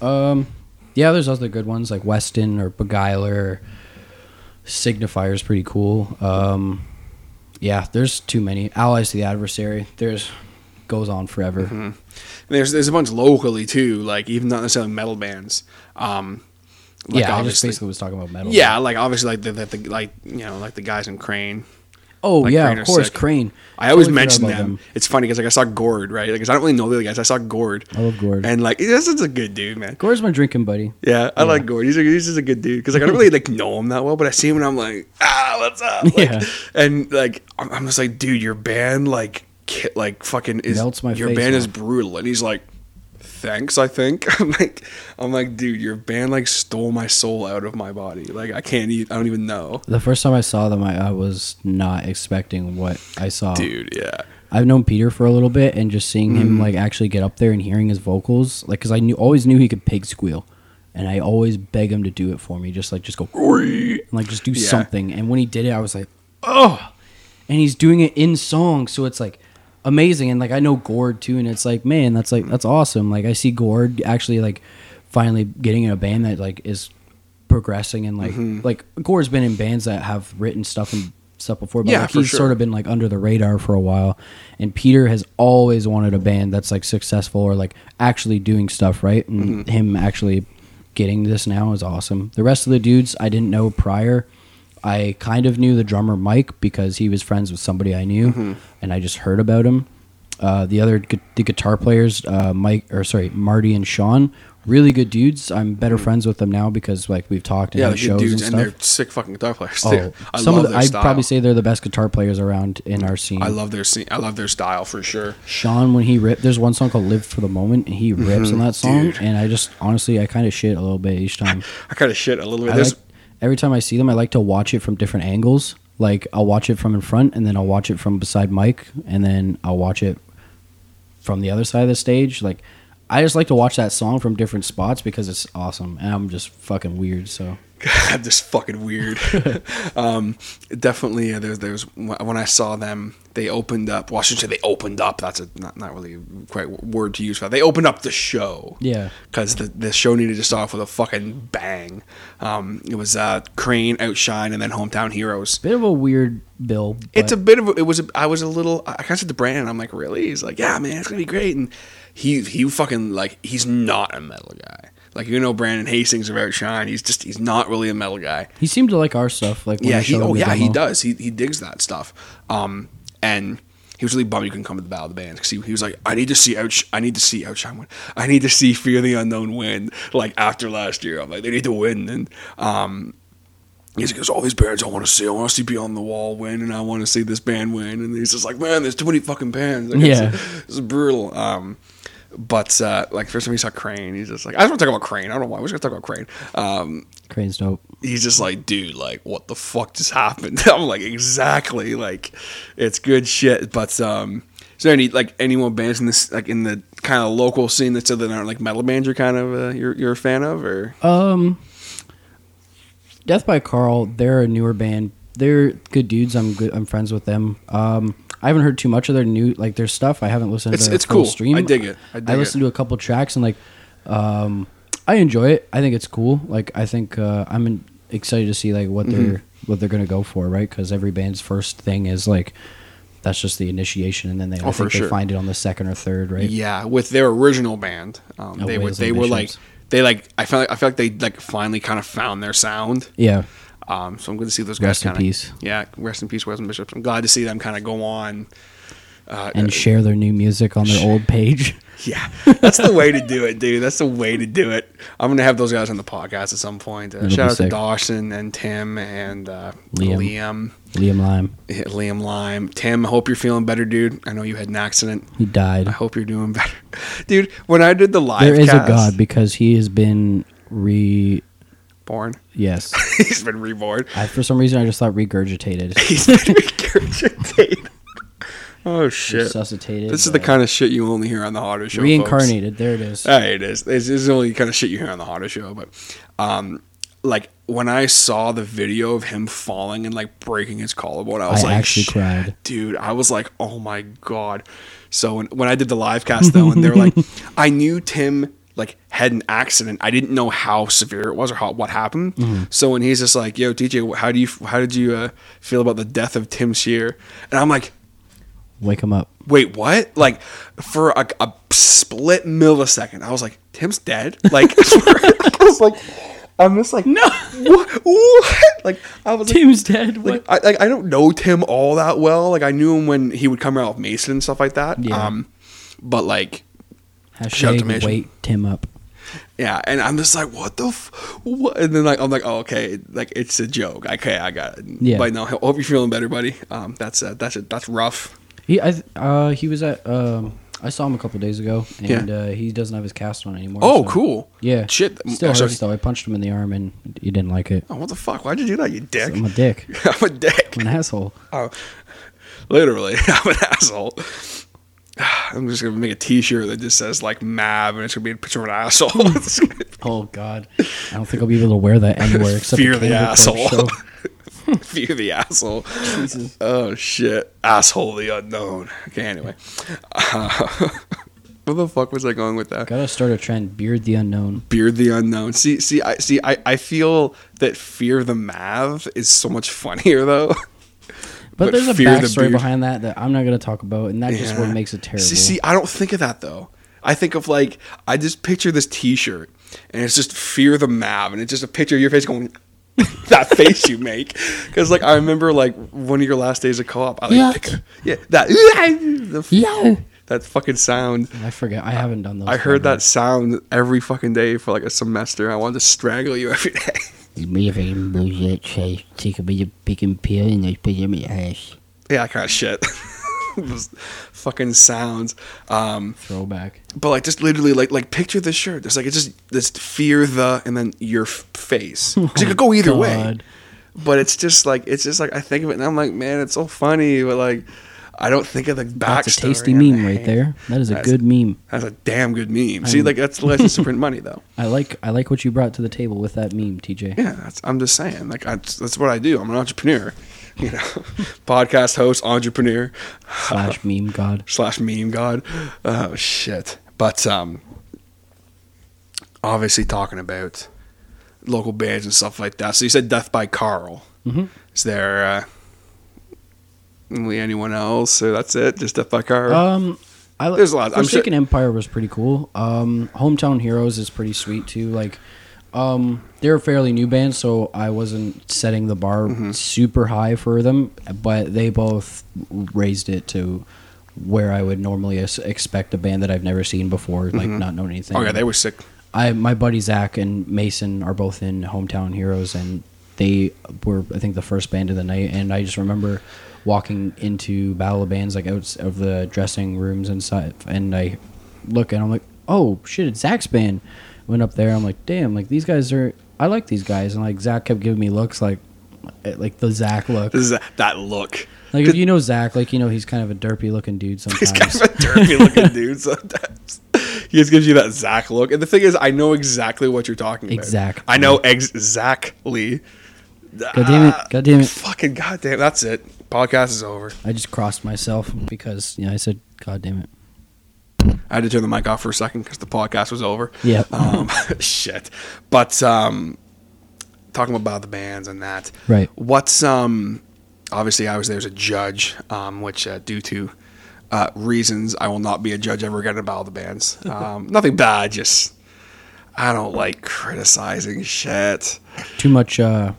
Um, yeah, there's other good ones like Weston or Beguiler. Signifier is pretty cool. Um, yeah, there's too many. Allies to the adversary. There's goes on forever. And there's there's a bunch locally too, like even not necessarily metal bands. Um, like yeah, I just obviously- basically was talking about metal. Yeah, like obviously like the, the, the like you know like the guys in Kraign. Oh Like yeah, of course. Kraign. I always Totally mention forgot them. It's funny because like I saw Gord right, like 'cause I don't really know the other guys. I saw Gord, I love Gord. and like this is a good dude, man. Gord's my drinking buddy. Yeah, I like Gord. He's a, he's just a good dude because like I don't really like know him that well, but I see him and I'm like, ah, what's up? Like, Yeah. and like I'm, I'm just like, dude, your band like like fucking is Melts my your face, band is brutal, and he's like, thanks. I think I'm like I'm like, dude, your band like stole my soul out of my body. Like I can't even I don't even know, The first time I saw them, I, I was not expecting what I saw. dude. Yeah, I've known Peter for a little bit, and just seeing Mm. him like actually get up there and hearing his vocals, like, because I knew always knew he could pig squeal, and I always beg him to do it for me, just like just go and like just do Yeah. something. And when he did it, I was like, oh, and he's doing it in song, so it's like amazing. And like I know Gord too, and it's like, man, that's like that's awesome. Like I see Gord actually like finally getting in a band that like is progressing and like Mm-hmm. like Gord's been in bands that have written stuff and stuff before, but Yeah, like he's sure. sort of been like under the radar for a while. And Peter has always wanted a band that's like successful or like actually doing stuff right, and Mm-hmm. him actually getting this now is awesome. The rest of the dudes I didn't know prior. I kind of knew the drummer Mike because he was friends with somebody I knew, Mm-hmm. and I just heard about him. Uh, the other gu- the guitar players, uh, Mike or sorry Marty and Sean, really good dudes. I'm better friends with them now because like we've talked and Mm-hmm. yeah, had shows dudes, and and, they're sick fucking guitar players. Oh, too. I some love of the, I'd probably say they're the best guitar players around in our scene. I love their scene. I love their style for sure. Sean when he ripped. There's one song called "Live for the Moment," and he rips on that song. Mm-hmm. Dude. And I just honestly, I kind of shit a little bit each time. I kind of shit a little bit. I There's, like, every time I see them, I like to watch it from different angles. Like I'll watch it from in front, and then I'll watch it from beside Mike, and then I'll watch it from the other side of the stage. Like I just like to watch that song from different spots because it's awesome, and I'm just fucking weird. So God, this fucking weird. um, definitely, uh, there's there's when I saw them, they opened up. Well, I should say they opened up. That's a not not really quite word to use for that. They opened up the show. Yeah. because the the show needed to start off with a fucking bang. Um, it was uh, Kraign, Outshine, and then Hometown Heroes. bit of a weird bill. It's a bit of a, it was. A, I was a little. I kind of said to Brandon, I'm like, really? He's like, yeah, man, it's gonna be great. And he he fucking like he's not a metal guy. Like you know, Brandon Hastings of Outshine. He's just he's not really a metal guy. he seemed to like our stuff. Like when Yeah, he oh yeah, he does. He he digs that stuff. Um, and he was really bummed you couldn't come to the battle of the bands because he, he was like, I need to see out, I need to see Outshine win. I need to see Fear the Unknown win. Like after last year, I'm like, they need to win. And um, he's like, all these bands I want to see. I want to see Beyond the Wall win, and I want to see this band win. And he's just like, man, there's too many fucking bands. Like, Yeah. it's, it's brutal. Um, but uh, like first time he saw Kraign, he's just like, I just want to talk about Kraign. I don't know why. We're just gonna talk about Kraign. Um, Kraign's dope. he's just like, dude, like, what the fuck just happened? I'm like, exactly, like, it's good shit. But um, is there any like any more bands in this like in the kind of local scene that that aren't like metal bands you're kind of uh, you're you're a fan of or Um, Death by Carl. They're a newer band. They're good dudes. I'm good. I'm friends with them. Um, I haven't heard too much of their new like their stuff. I haven't listened It's- to their it's full cool. stream. I dig it. I dig I listened to a couple tracks and like, um, I enjoy it. I think it's cool. Like I think uh, I'm in, excited to see like what Mm-hmm. they're what they're gonna go for, right? Because every band's first thing is like. That's just the initiation, and then they Oh, they sure. find it on the second or third, right? yeah, with their original band, um, Oh, they were they were like they like I feel like I feel like they like finally kind of found their sound. Yeah. Um, so I'm good to see those guys Rest in kind of peace. yeah, rest in peace, Wes and Bishops. I'm glad to see them kind of go on. Uh, and share their new music on their old page. Yeah, that's the way to do it, dude. That's the way to do it. I'm gonna have those guys on the podcast at some point. Uh, shout out to. Dawson and Tim and uh, Liam. Liam. Liam Lime, Yeah, Liam Lime. Tim, I hope you're feeling better, dude. I know you had an accident. he died. I hope you're doing better, dude. When I did the live, There is a God because he has been re born. Yes. He's been reborn. I, for some reason, I just thought regurgitated. He's been regurgitated. Oh shit! Resuscitated. This is the uh, kind of shit you only hear on the Harder Show. folks. reincarnated. There it is. Hey, it is. This is the only kind of shit you hear on the Harder Show. But, um, like when I saw the video of him falling and like breaking his collarbone, I was I like, actually cried. dude. I was like, oh my god. So when when I did the live cast though, and they were like, I knew Tim like had an accident. I didn't know how severe it was or how what happened. Mm-hmm. So when he's just like, yo, DJ, how do you how did you uh, feel about the death of Tim Shear? And I'm like Wake him up. wait, what? Like for a, a split millisecond, I was like, Tim's dead. Like I was like, I'm just like, no, what? what? Like I was like, Tim's dead. like, What? I, like I don't know Tim all that well. Like I knew him when he would come around with Mason and stuff like that. Yeah. Um, but like, shout out to Hashtag wake Tim up. yeah, and I'm just like, what the, f- what? And then like I'm like, oh okay, like it's a joke. Okay, I got it. Yeah. But no, I hope you're feeling better, buddy. Um, that's uh, that's it. That's rough. He, I, uh, he was at. Um, I saw him a couple days ago, and Yeah. uh, he doesn't have his cast on anymore. Oh, so- cool. Yeah. Shit. Still So- hurts though. I punched him in the arm, and he didn't like it. Oh, what the fuck? Why'd you do that, you dick? I'm a dick. I'm a dick. I'm an asshole. Oh, literally, I'm an asshole. I'm just gonna make a T-shirt that just says like "Mav" and it's gonna be a picture of an asshole. Oh God, I don't think I'll be able to wear that anywhere except Fear the the Cannibal Corpse asshole. Fear the asshole. Jesus. Oh shit, asshole the unknown. Okay, anyway, uh, where the fuck was I going with that? Gotta start a trend. Beard the unknown. Beard the unknown. See, see, I see. I, I feel that Fear the Mav is so much funnier though. But, there's a Fear the backstory Beard- behind that that I'm not gonna talk about, and that's just what makes it terrible. See, see, I don't think of that though. I think of like I just picture this T-shirt, and it's just Fear the Mav, and it's just a picture of your face going. that face you make, because like I remember like one of your last days of co-op. I like Yeah. pick- yeah that the, Yeah. that fucking sound. I forget. I haven't done those. I heard that sound every fucking day for like a semester. I wanted to strangle you every day. Fucking bullshit say take a bit of pick and I put in your yeah, that kind of shit. Those fucking sounds. Um, throwback. But like, just literally, like, like picture this shirt. There's like, it's just this fear the, and then your f- face. 'Cause it could go either way. But it's just like, it's just like I think of it, and I'm like, man, it's so funny. But like, I don't think of the backstory. That's a tasty meme right there. That is a That's- good meme. That's a damn good meme. See, like that's the license to print money, though. I like I like what you brought to the table with that meme, TJ. Yeah, that's, I'm just saying. Like, I, that's what I do. I'm an entrepreneur. You know, podcast host, entrepreneur. Slash meme god. slash meme god. Oh shit. But um obviously talking about local bands and stuff like that. So you said Death by Carl. hmm Is there uh anyone else or that's it? Just Carl? Um, I There's a lot. I'm sure- Empire was pretty cool. Um, Hometown Heroes is pretty sweet too. Like, um, they're a fairly new band, so I wasn't setting the bar Mm-hmm. super high for them, but they both raised it to where I would normally expect a band that I've never seen before, like not knowing anything. oh yeah, they were sick. I my buddy Zach and Mason are both in Hometown Heroes, and they were I think the first band of the night. And I just remember walking into Battle of Bands like out of the dressing rooms inside, and I look and I'm like, oh shit, it's Zach's band. Went up there, I'm like, damn, like these guys are. I like these guys, and like Zach kept giving me looks like, eh, like the Zach look. That, look. Like if you know Zach, like you know he's kind of a derpy looking dude sometimes. He's kind of a derpy looking dude sometimes. He just gives you that Zach look. And the thing is, I know exactly what you're talking about. Exactly. I know exactly. God damn it! God damn it! Fucking god goddamn. That's it. Podcast is over. I just crossed myself because you know I said, God damn it. I had to turn the mic off for a second because the podcast was over. Yeah. Um, shit. But um, talking about the bands and that. Right. What's um? Obviously, I was there as a judge, um, which uh, due to uh, reasons I will not be a judge ever again about the bands. Um, nothing bad, just I don't like criticizing shit. Too much. uh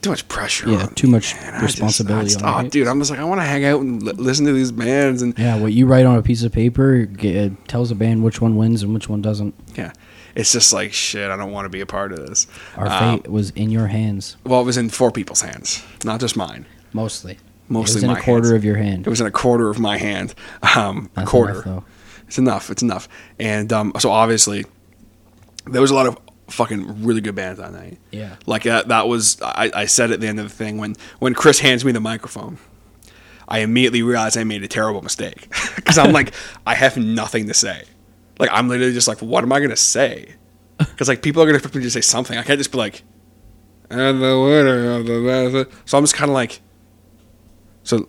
Too much pressure. Yeah, too much man. I just- responsibility I just- on oh, dude, I'm just like I want to hang out and li- listen to these bands and Yeah, what you write on a piece of paper ge- it tells a band which one wins and which one doesn't. yeah. It's just like shit. I don't want to be a part of this. Our Um, fate was in your hands, Well, it was in four people's hands, not just mine. mostly. Mostly it was in my a quarter hands. of your hand. It was in a quarter of my hand. Um, a quarter. enough. It's enough. It's enough. And um, so obviously, there was a lot of fucking really good bands that night. Yeah. Like that, that was I, I said at the end of the thing when when Chris hands me the microphone, I immediately realized I made a terrible mistake because I'm like I have nothing to say. Like I'm literally just like, what am I gonna say? Because like people are gonna expect me to say something. I can't just be like, and the winner of the so I'm just kind of like, so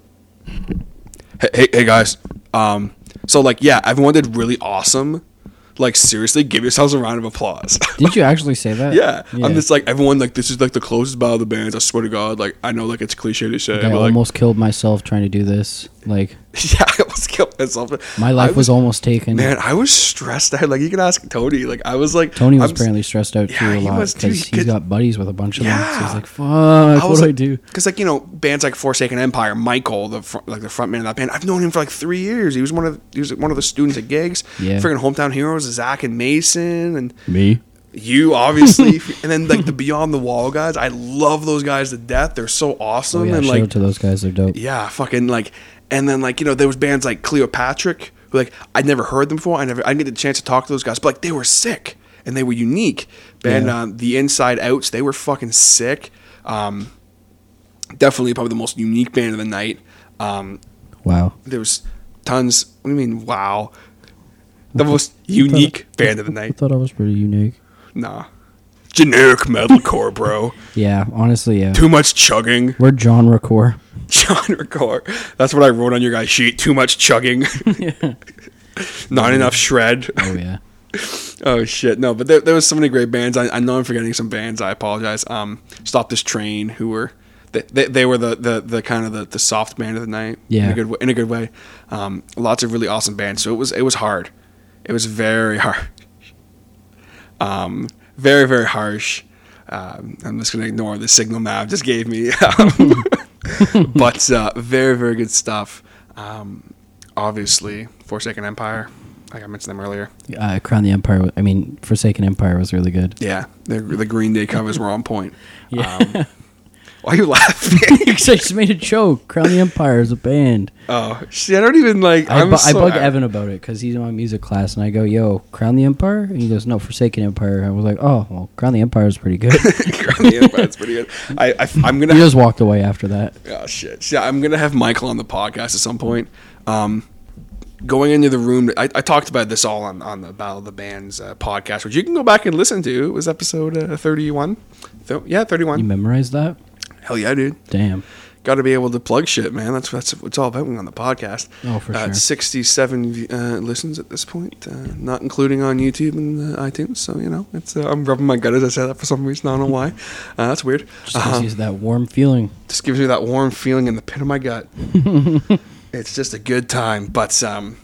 hey, hey hey guys, um, so like yeah, everyone did really awesome. Like seriously, give yourselves a round of applause. Did you actually say that? Yeah. I'm just like everyone like this is like the closest battle of the bands. I swear to God, like I know like it's cliche to say, Like, I like almost killed myself trying to do this. Like yeah, I almost killed myself. my life I was, almost taken. man. I was stressed out. Like you can ask Tony. Like I was like Tony was I'm- apparently stressed out Yeah, too a he lot because He he's could- got buddies with a bunch of them. So Yeah. he's like, "Fuck, what do I do?" Because like you know bands like Forsaken Empire, Michael, the fr- like the front man of that band. I've known him for like three years. He was one of he was one of the students at gigs. Yeah. Freaking hometown heroes, Zach and Mason, and Me. you obviously, and then like the Beyond the Wall guys. I love those guys to death. They're so awesome Oh yeah, and like to those guys. They're dope. Yeah, fucking like, and then like you know there was bands like Cleopatra who like I'd never heard them before. I never I didn't get the chance to talk to those guys, but like they were sick and they were unique. Band Yeah. uh, the Inside Outs, they were fucking sick. Um, definitely probably the most unique band of the night. Um, Wow. there was tons. What do you mean? Wow, the most unique band of the night. I thought I was pretty unique. Nah, generic metalcore, bro. Yeah, honestly, yeah. Too much chugging. We're genre core. genre core. That's what I wrote on your guys' sheet. Too much chugging. Not enough shred. Oh yeah. Oh shit. No, but there, there was so many great bands. I, I know I'm forgetting some bands. I apologize. Um, Stop This Train, who were they, they, they were the, the, the kind of the, the soft band of the night. in Yeah. a good in a good way. Um, lots of really awesome bands. So it was it was hard. It was very hard. Um, very very harsh. Um, I'm just gonna ignore the signal Mav just gave me. Um, but uh, very very good stuff. Um, obviously, Forsaken Empire. Like I mentioned them earlier. Uh, Crown the Empire. I mean, Forsaken Empire was really good. Yeah, the, the Green Day covers were on point. Yeah. Why are you laughing? Because I just made a joke. Crown the Empire is a band. oh, see, I don't even like. I, bu- so, I bug Evan about it because he's in my music class, and I go, "Yo, Crown the Empire," and he goes, "No, Forsaken Empire." I was like, "Oh, well, Crown the Empire is pretty good." Crown the Empire, it's pretty good. I, I I'm gonna. he just walked away after that. Oh shit! Yeah, I'm gonna have Michael on the podcast at some point. Um, going into the room, I, I talked about this all on, on the Battle of the Bands uh, podcast, which you can go back and listen to. It was episode uh, 31. Th- yeah, 31. You memorized that? Hell yeah, dude. Damn. Got to be able to plug shit, man. That's that's what it's all about on the podcast. Oh, for uh, sure. 67 uh, listens at this point, uh, not including on YouTube and uh, iTunes. So you know, it's uh, I'm rubbing my gut as I say that for some reason. I don't know why. Uh, that's weird. Just gives Um, you that warm feeling. just gives me that warm feeling in the pit of my gut. it's just a good time. But um,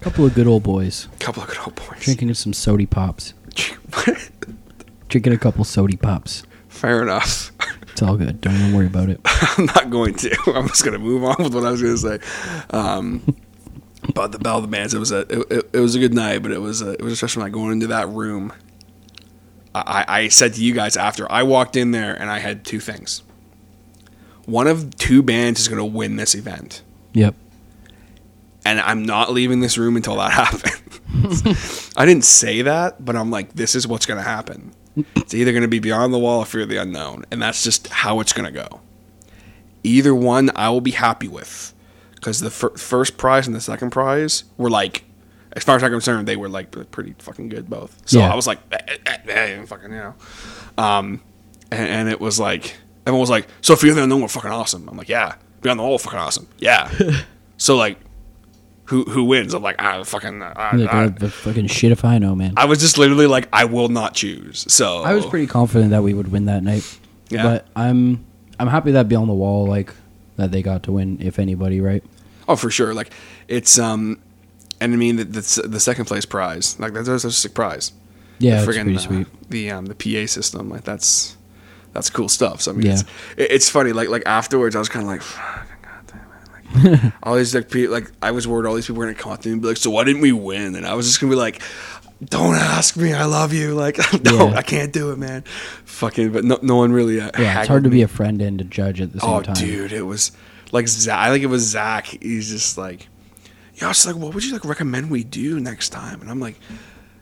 A couple of good old boys a couple of good old boys. drinking some sody pops. Drinking a couple sody pops. Fair enough. It's all good. Don't even worry about it. I'm not going to. I'm just going to move on with what I was going to say. Um, but the Battle of the Bands, it was a it, it, it was a good night, but it was a, it was especially like going into that room. I, I said to you guys after I walked in there, and I had two things. One of two bands is going to win this event. Yep. and I'm not leaving this room until that happens. I didn't say that, but I'm like, this is what's going to happen. It's either going to be Beyond the Wall or Fear of the Unknown, and that's just how it's going to go. Either one, I will be happy with, because the fir- first prize and the second prize were like, as far as I'm concerned, they were like pretty fucking good both. So Yeah. I was like, eh, eh, eh, eh, fucking, you know, um, and, and it was like everyone was like, so Fear of the Unknown were fucking awesome. I'm like, yeah, Beyond the Wall, were fucking awesome, yeah. so like, who who wins? I'm like, ah, fucking. ah, Like, ah. uh, the fucking shit if I know, man. I was just literally like, I will not choose. So I was pretty confident that we would win that night. Yeah. But I'm I'm happy that Beyond the Wall like that they got to win if anybody, right? Oh, for sure. Like it's um, and I mean the the, the second place prize. Like that's, that's a sick prize. Yeah, The it's friggin', pretty uh, sweet. the um the PA system. Like that's that's cool stuff. So I mean, Yeah. it's it, it's funny. Like like afterwards, I was kind of like. "Fuck, God damn it," Like, all these like people, like I was worried all these people were gonna come up to me and be like, "So why didn't we win?" And I was just gonna be like, "Don't ask me. I love you. Like, no, Yeah. I can't do it, man. Fucking." But no, no one really. Uh, Yeah, it's hard to me. be a friend and to judge at the same Oh, time. dude, it was like Zach. I think it was Zach. He's just like, yeah. I was like, what would you like recommend we do next time? And I'm like,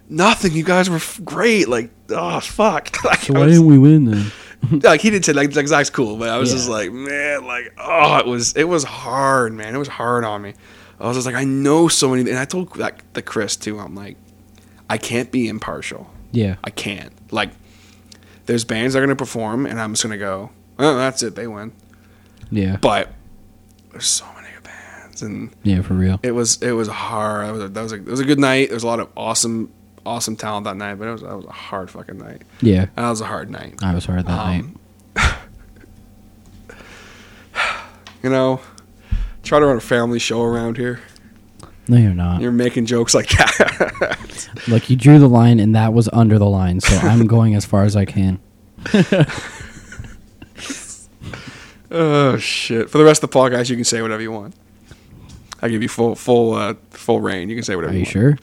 nothing. You guys were f- great. Like, oh fuck. like, So why was- didn't we win then? like he did say like, like Zach's cool, but I was Yeah. just like, man, like oh, it was it was hard, man. It was hard on me. I was just like, I know so many, and I told like the Chris too. I'm like, I can't be impartial. Yeah. I can't. Like, there's bands that are gonna perform, and I'm just gonna go, oh, that's it, they win. Yeah. But there's so many bands, and Yeah, for real. it was it was hard. That was a, that was a, it was a good night. There was a lot of awesome awesome talent that night, but it was that was a hard fucking night. Yeah. That was a hard night. I was hard that night. Um, You know, try to run a family show around here. No, you're not. You're making jokes like that. Look, you drew the line, and that was under the line, so I'm going as far as I can. oh shit! For the rest of the podcast, you can say whatever you want. I give you full full uh, full reign. You can say whatever. Are you want. sure?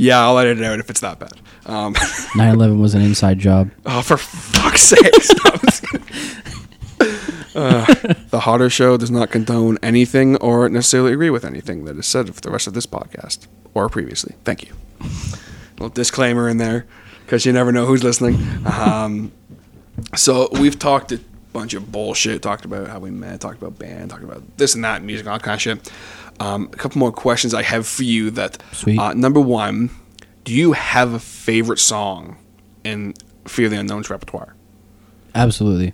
Yeah, I'll edit it out if it's that bad. Um, 9 11 was an inside job. oh, for fuck's sake! Uh, the Harder Show does not condone anything or necessarily agree with anything that is said for the rest of this podcast or previously. Thank you. little disclaimer in there because you never know who's listening. Um, so we've talked a bunch of bullshit. Talked about how we met. Talked about band. Talked about this and that, music, all kind of shit. Um, a couple more questions I have for you. That Sweet. Uh, number one, do you have a favorite song in Fear the Unknown's repertoire? Absolutely.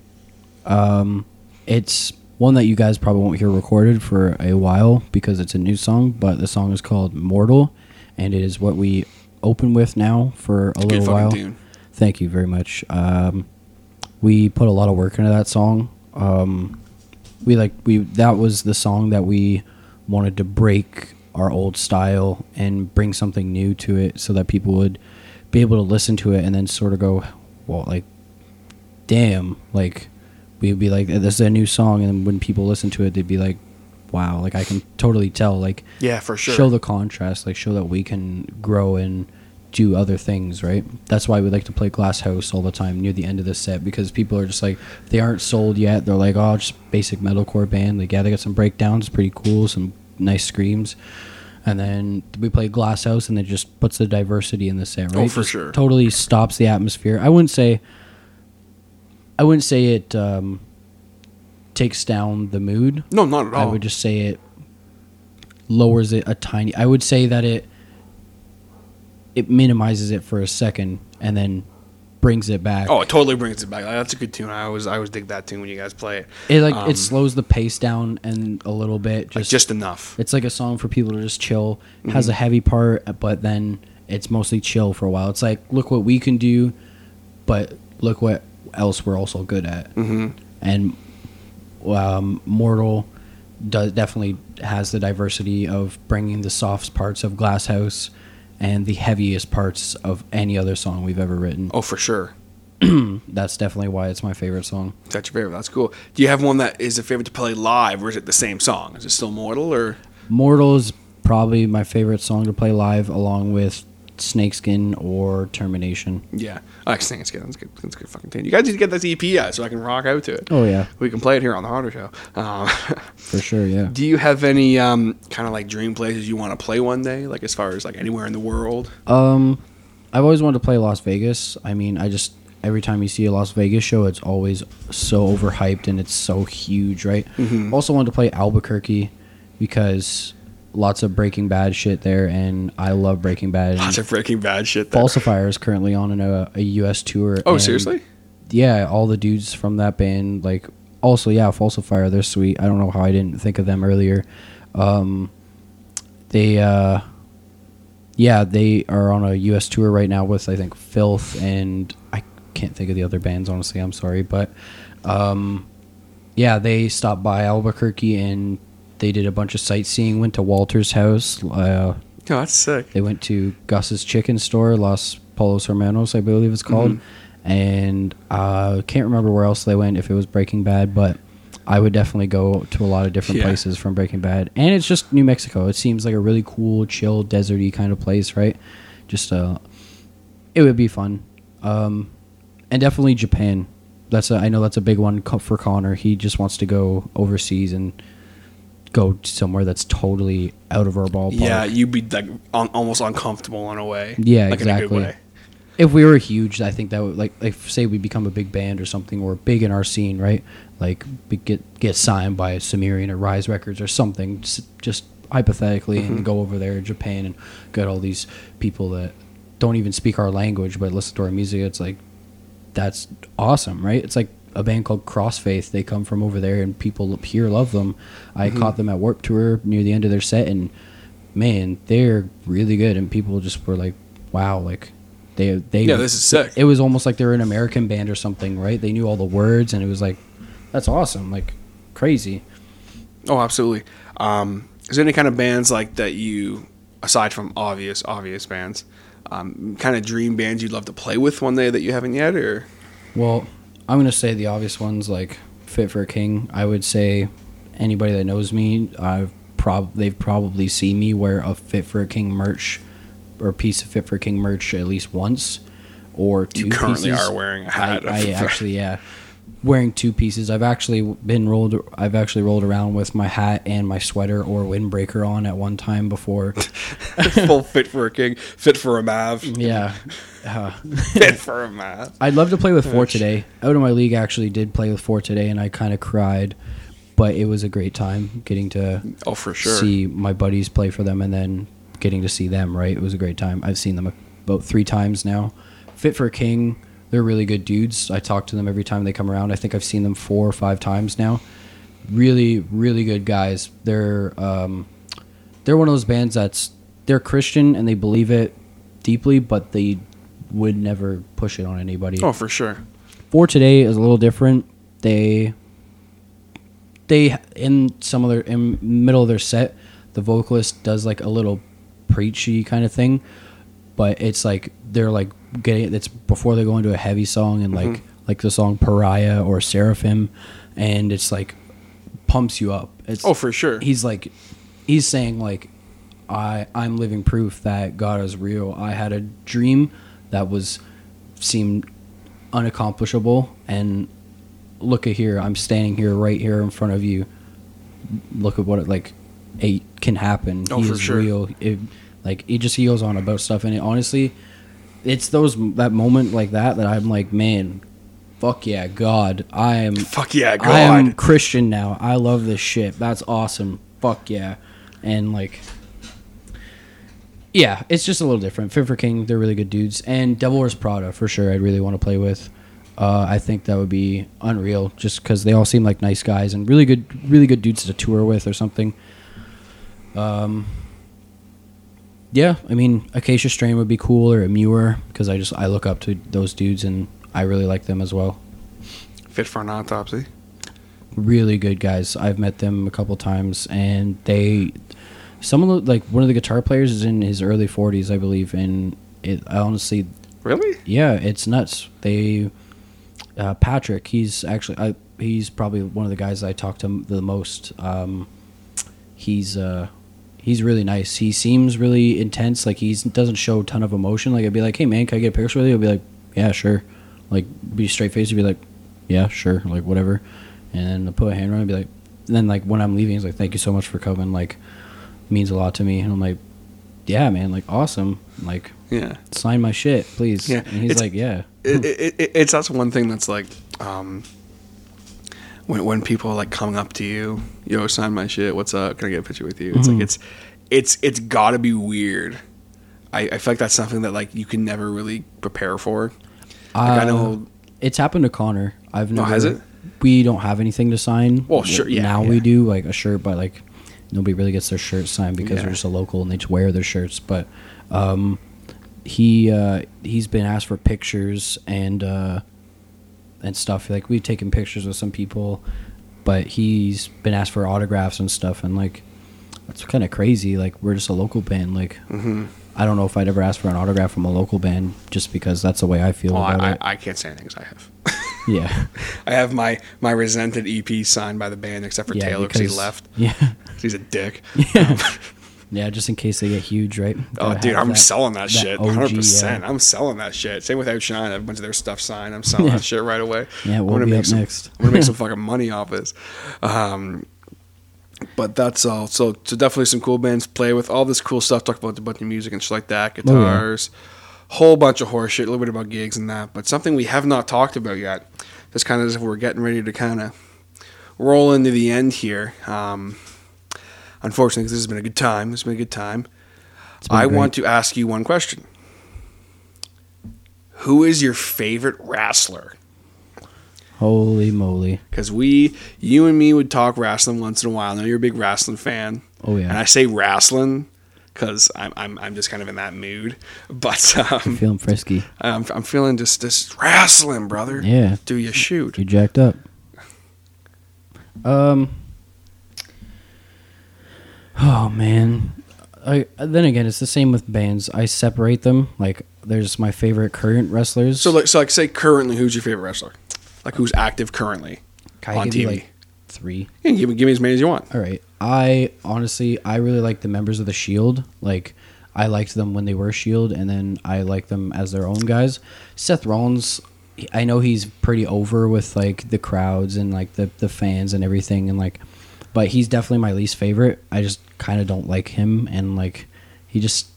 Um, it's one that you guys probably won't hear recorded for a while because it's a new song, but the song is called Mortal, and it is what we open with now for a It's little while. tune. Thank you very much. Um, we put a lot of work into that song. Um, we like we that was the song that we wanted to break our old style and bring something new to it, so that people would be able to listen to it and then sort of go, well, like, damn, like we'd be like, this is a new song, and when people listen to it, they'd be like, wow, like I can totally tell, like Yeah, for sure. show the contrast, like show that we can grow and do other things, right? That's why we like to play Glass House all the time near the end of the set because people are just like they aren't sold yet. They're like, oh, just basic metalcore band. Like, yeah, they got some breakdowns, pretty cool, some nice screams. And then we play Glass House, and it just puts the diversity in the set, right? Oh, for Just sure. Totally stops the atmosphere. I wouldn't say. I wouldn't say it um, takes down the mood. no, not at all. I would just say it lowers it a tiny. I would say that it it minimizes it for a second and then brings it back. Oh, it totally brings it back. That's a good tune. I always, I always dig that tune when you guys play it. it like um, it slows the pace down and a little bit. Like Just, just enough. it's like a song for people to just chill. Mm-hmm. Has a heavy part, but then it's mostly chill for a while. It's like look what we can do, but look what else we're also good at. hmm and um, Mortal does definitely has the diversity of bringing the soft parts of Glass House and the heaviest parts of any other song we've ever written. Oh, for sure. That's definitely why it's my favorite song. That's your favorite. That's cool. Do you have one that is a favorite to play live, or is it the same song? Is it still Mortal, or Mortal is probably my favorite song to play live, along with Snakeskin or Termination. yeah? I like It's That's good. That's a good fucking tune. You guys need to get this EP out so I can rock out to it. Oh yeah, We can play it here on the Harder Show. Um, for sure. Yeah. do you have any um, kind of like dream places you want to play one day? Like as far as like anywhere in the world? Um, I've always wanted to play Las Vegas. I mean, I just every time you see a Las Vegas show, it's always so overhyped and it's so huge, right? Mhm. Also wanted to play Albuquerque because lots of Breaking Bad shit there, and I love Breaking Bad. Lots of Breaking Bad shit. There. Falsifier is currently on a, a U.S. tour. Oh, seriously? Yeah, all the dudes from that band, like, also yeah, Falsifier, they're sweet. I don't know how I didn't think of them earlier. Um, they, uh, yeah, they are on a U.S. tour right now with I think Filth and I can't think of the other bands. Honestly, I'm sorry, but um, yeah, they stopped by Albuquerque and they did a bunch of sightseeing. Went to Walter's house. Uh, Oh, that's sick. they went to Gus's Chicken Store, Los Pollos Hermanos, I believe it's called, Mhm. and uh, can't remember where else they went if it was Breaking Bad, but I would definitely go to a lot of different Yeah. places from Breaking Bad, and it's just New Mexico. It seems like a really cool, chill, deserty kind of place, right? Just uh, it would be fun, um, and definitely Japan. That's a, I know that's a big one for Connor. He just wants to go overseas and go somewhere that's totally out of our ballpark. Yeah, you'd be like un- almost uncomfortable in a way. Yeah, like In a exactly. good way. if we were huge, I think that would like like say we become a big band or something, or big in our scene, right? Like get get signed by Sumerian or Rise Records or something, just, just hypothetically, Mm-hmm. and go over there to Japan and get all these people that don't even speak our language but listen to our music. It's like that's awesome, right? It's like a band called Crossfaith. They come from over there, and people here love them. I Mm-hmm. caught them at Warp Tour near the end of their set, and man, they're really good. And people just were like, "Wow!" Like they they Yeah, this is sick. It was almost like they were an American band or something, right? They knew all the words, and it was like, that's awesome, like crazy. Oh, absolutely. Um, is there any kind of bands like that you, aside from obvious obvious bands, um, kind of dream bands you'd love to play with one day that you haven't yet, or Well, I'm gonna say the obvious ones like Fit for a King. I would say anybody that knows me, I've prob they've probably seen me wear a Fit for a King merch or piece of Fit for a King merch at least once or two you currently pieces. are wearing a hat? I, I actually yeah, wearing two pieces. I've actually been rolled. I've actually rolled around with my hat and my sweater or windbreaker on at one time before. full fit for a king, fit for a Mav, yeah. Uh, fit for a Mav. I'd love to play with For Today. Out of my league, actually did play with For Today, and I kind of cried, but it was a great time getting to Oh, for sure. see my buddies play for them, and then getting to see them. Right, it was a great time. I've seen them about three times now. Fit for a King, they're really good dudes. I talk to them every time they come around. I think I've seen them four or five times now. Really, really good guys. They're um, they're one of those bands that's they're Christian and they believe it deeply, but they would never push it on anybody. Oh, for sure. For today is a little different. They they in some of their in middle of their set, the vocalist does like a little preachy kind of thing, but it's like they're like getting it's before they go into a heavy song and like mm-hmm. like the song Pariah or Seraphim, and it's like pumps you up. It's Oh, for sure. he's like he's saying like i i'm living proof that god is real. I had a dream that was seemed unaccomplishable and look at here. I'm standing here right here in front of you. Look at what it like it can happen. Oh, he for is sure. real. It, like he just he goes on about stuff. And it, honestly it's those that moment like that that i'm like man fuck yeah god i am Fuck yeah, God. I am Christian now. I love this shit. That's awesome. Fuck yeah. And like Yeah, it's just a little different. Fit for King, they're really good dudes. And Devil Wears Prada, for sure, I'd really want to play with. Uh, I think that would be unreal, just because they all seem like nice guys and really good, really good dudes to tour with or something. Um, yeah, I mean, Acacia Strain would be cool or Muir because I just I look up to those dudes and I really like them as well fit for an autopsy. really good guys. I've met them a couple times, and they, some of the like one of the guitar players is in his early forties, I believe, and it I honestly, Really? yeah, it's nuts. They, uh, Patrick, he's actually I he's probably one of the guys I talk to the most. Um, he's uh. He's really nice. He seems really intense. Like he doesn't show a ton of emotion. Like I'd be like, "Hey man, can I get a picture with you?" He'll be like, "Yeah, sure." Like be straight faced. He'd be like, "Yeah, sure." Like whatever. And then I'll put a hand around. and be like, and then like when I'm leaving, he's like, thank you so much for coming. Like, means a lot to me. And I'm like, yeah, man, like awesome. Like, Yeah. sign my shit, please. Yeah, And he's it's- like, yeah. it, it, it, it's that's one thing that's like um, when when people are like coming up to you, yo, sign my shit. What's up? Can I get a picture with you? It's Mhm. like it's it's it's got to be weird. I, I feel like that's something that like you can never really prepare for. Like I Uh, know. It's happened to Connor. I've Oh, never. has it? We don't have anything to sign. Well, sure, yeah, Now yeah. we do like a shirt, but like nobody really gets their shirts signed because Yeah. we're just a local and they just wear their shirts. But um, he uh, he's been asked for pictures and uh, and stuff. Like we've taken pictures with some people, but he's been asked for autographs and stuff. And like that's kind of crazy. Like we're just a local band. Like hmm I don't know if I'd ever ask for an autograph from a local band just because that's the way I feel Well, about I, it. I, I can't say anything 'cause I have. yeah. I have my my resented EP signed by the band, except for yeah, Taylor because he left. Yeah, He's a dick. Yeah. Yeah, just in case they get huge, right? Oh, dude, I'm that- selling that, that shit. OG, 100. percent yeah. I'm selling that shit. Same with Outshine. I have a bunch of their stuff signed. I'm selling Yeah. that shit right away. Yeah, I'm we'll gonna be make some, next. I'm gonna make some fucking money off this. Um, But that's all. So, so definitely some cool bands play with all this cool stuff. Talk about a bunch of music and shit like that, Oh, yeah. guitars, whole bunch of horse shit, a little bit about gigs and that. But something we have not talked about yet. Just kind of as if we're getting ready to kind of roll into the end here. Um, unfortunately, this has been a good time. This has been a good time. I great. want to ask you one question. Who is your favorite wrestler? Holy moly! Because we, you and me, would talk wrestling once in a while. I know you're a big wrestling fan. Oh yeah, And I say wrestling because I'm, I'm, I'm just kind of in that mood. But um, feeling frisky. I'm, I'm feeling just this wrestling, brother. Yeah, Do you shoot? you jacked up. Um. Oh man, I then again, it's the same with bands. I separate them. Like, there's my favorite current wrestlers. So like, so like, say currently, who's your favorite wrestler? Like who's active currently Can I on give you, TV? like, three. Yeah, give me, give me as many as you want. All right. I honestly, I really like the members of the Shield. Like, I liked them when they were Shield, and then I like them as their own guys. Seth Rollins, I know he's pretty over with like the crowds and like the the fans and everything, and like, but he's definitely my least favorite. I just kind of don't like him, and like, he just.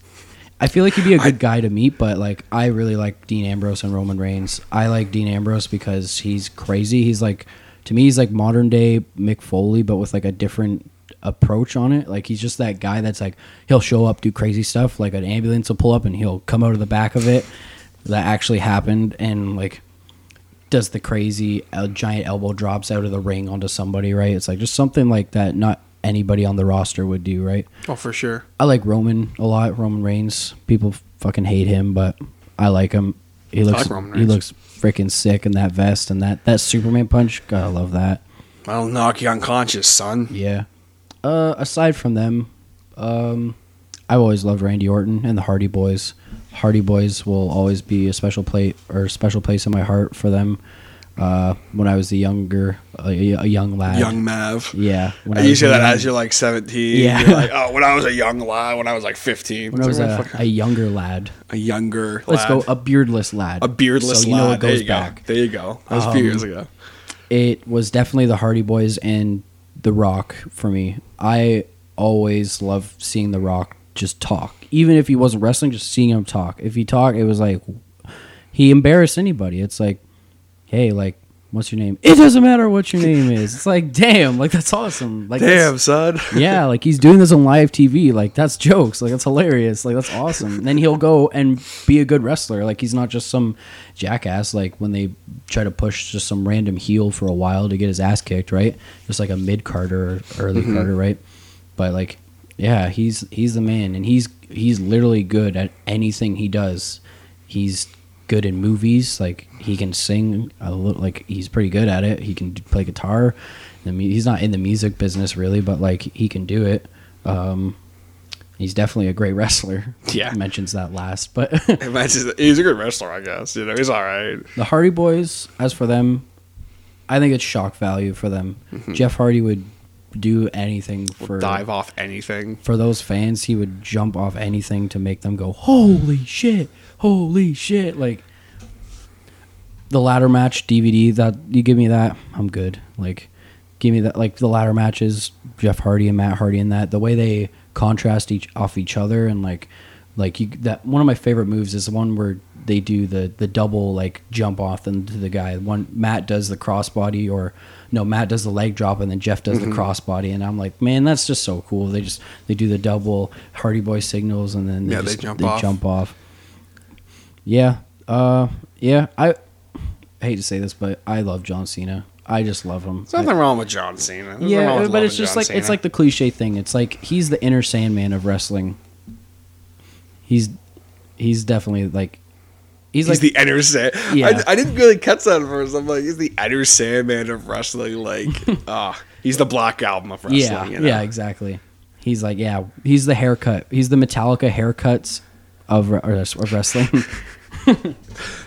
I feel like he'd be a good guy to meet, but like I really like Dean Ambrose and Roman Reigns. I like Dean Ambrose because he's crazy. He's like to me he's like modern day Mick Foley, but with like a different approach on it. Like he's just that guy that's like he'll show up, do crazy stuff. Like an ambulance will pull up and he'll come out of the back of it. That actually happened, and like does the crazy uh, giant elbow drops out of the ring onto somebody. Right? It's like just something like that. Not anybody on the roster would do. Right? Oh, for sure. I like Roman a lot. Roman Reigns. People fucking hate him, but I like him. He looks like Roman he looks freaking sick in that vest and that that Superman punch. Gotta love that. I'll knock you unconscious, son. Yeah. Uh, aside from them, um, I've always loved Randy Orton and the Hardy Boys. Hardy Boys will always be a special plate or special place in my heart for them. Uh, when I was a younger, a, a young lad. Young Mav. Yeah. When you say that young- as you're like 17. Yeah. You're like, oh, when I was a young lad, when I was like 15. when I was a, a younger lad. a younger Let's lad. go a beardless lad. A beardless so you know lad. it goes there you back. go. There you go. That was a few Um, years ago. it was definitely the Hardy Boys and The Rock for me. I always love seeing The Rock just talk, even if he wasn't wrestling. Just seeing him talk. If he talked, it was like he embarrassed anybody. It's like, hey, like, what's your name? It doesn't matter what your name is. It's like, damn, like that's awesome. Like, Damn, son. yeah, like he's doing this on live TV. Like that's jokes. Like that's hilarious. Like that's awesome. And then he'll go and be a good wrestler. Like he's not just some jackass. Like when they try to push just some random heel for a while to get his ass kicked, right? Just like a mid carder or early mm-hmm. carder, right? But like, yeah, he's he's the man, and he's he's literally good at anything he does. He's good in movies. Like he can sing a little. Like he's pretty good at it. He can play guitar. He's not in the music business really, but like he can do it. Um, he's definitely a great wrestler. Yeah. mentions that last, but He's a good wrestler, I guess. You know, he's all right. the Hardy Boys. As for them, I think it's shock value for them. Jeff Hardy would do anything for Dive off anything. for those fans. He would jump off anything to make them go, "Holy shit! Holy shit!" Like the ladder match DVD. That you give me that, I'm good. Like give me that. Like the ladder matches, Jeff Hardy and Matt Hardy, and that the way they contrast each off each other, and like like you that one of my favorite moves is the one where they do the the double like jump off into the guy. One Matt does the crossbody or no Matt does the leg drop and then Jeff does Mm-hmm. the crossbody and I'm like man that's just so cool. They just they do the double Hardy Boy signals and then they Yeah, they just, jump off. jump off. Yeah, uh, yeah. I, I hate to say this, but I love John Cena. I just love him. There's nothing wrong with John Cena. There's yeah, but it's just John like it's like the cliche thing. It's like he's the Enter Sandman of wrestling. He's he's definitely like he's, He's like the Enter Sand. Yeah. I, I didn't really catch that at first. I'm like, he's the Enter Sandman of wrestling. Like, ah, he's the Black Album of wrestling. yeah you know? yeah exactly. He's like yeah he's the haircut. He's the Metallica haircuts of or of wrestling.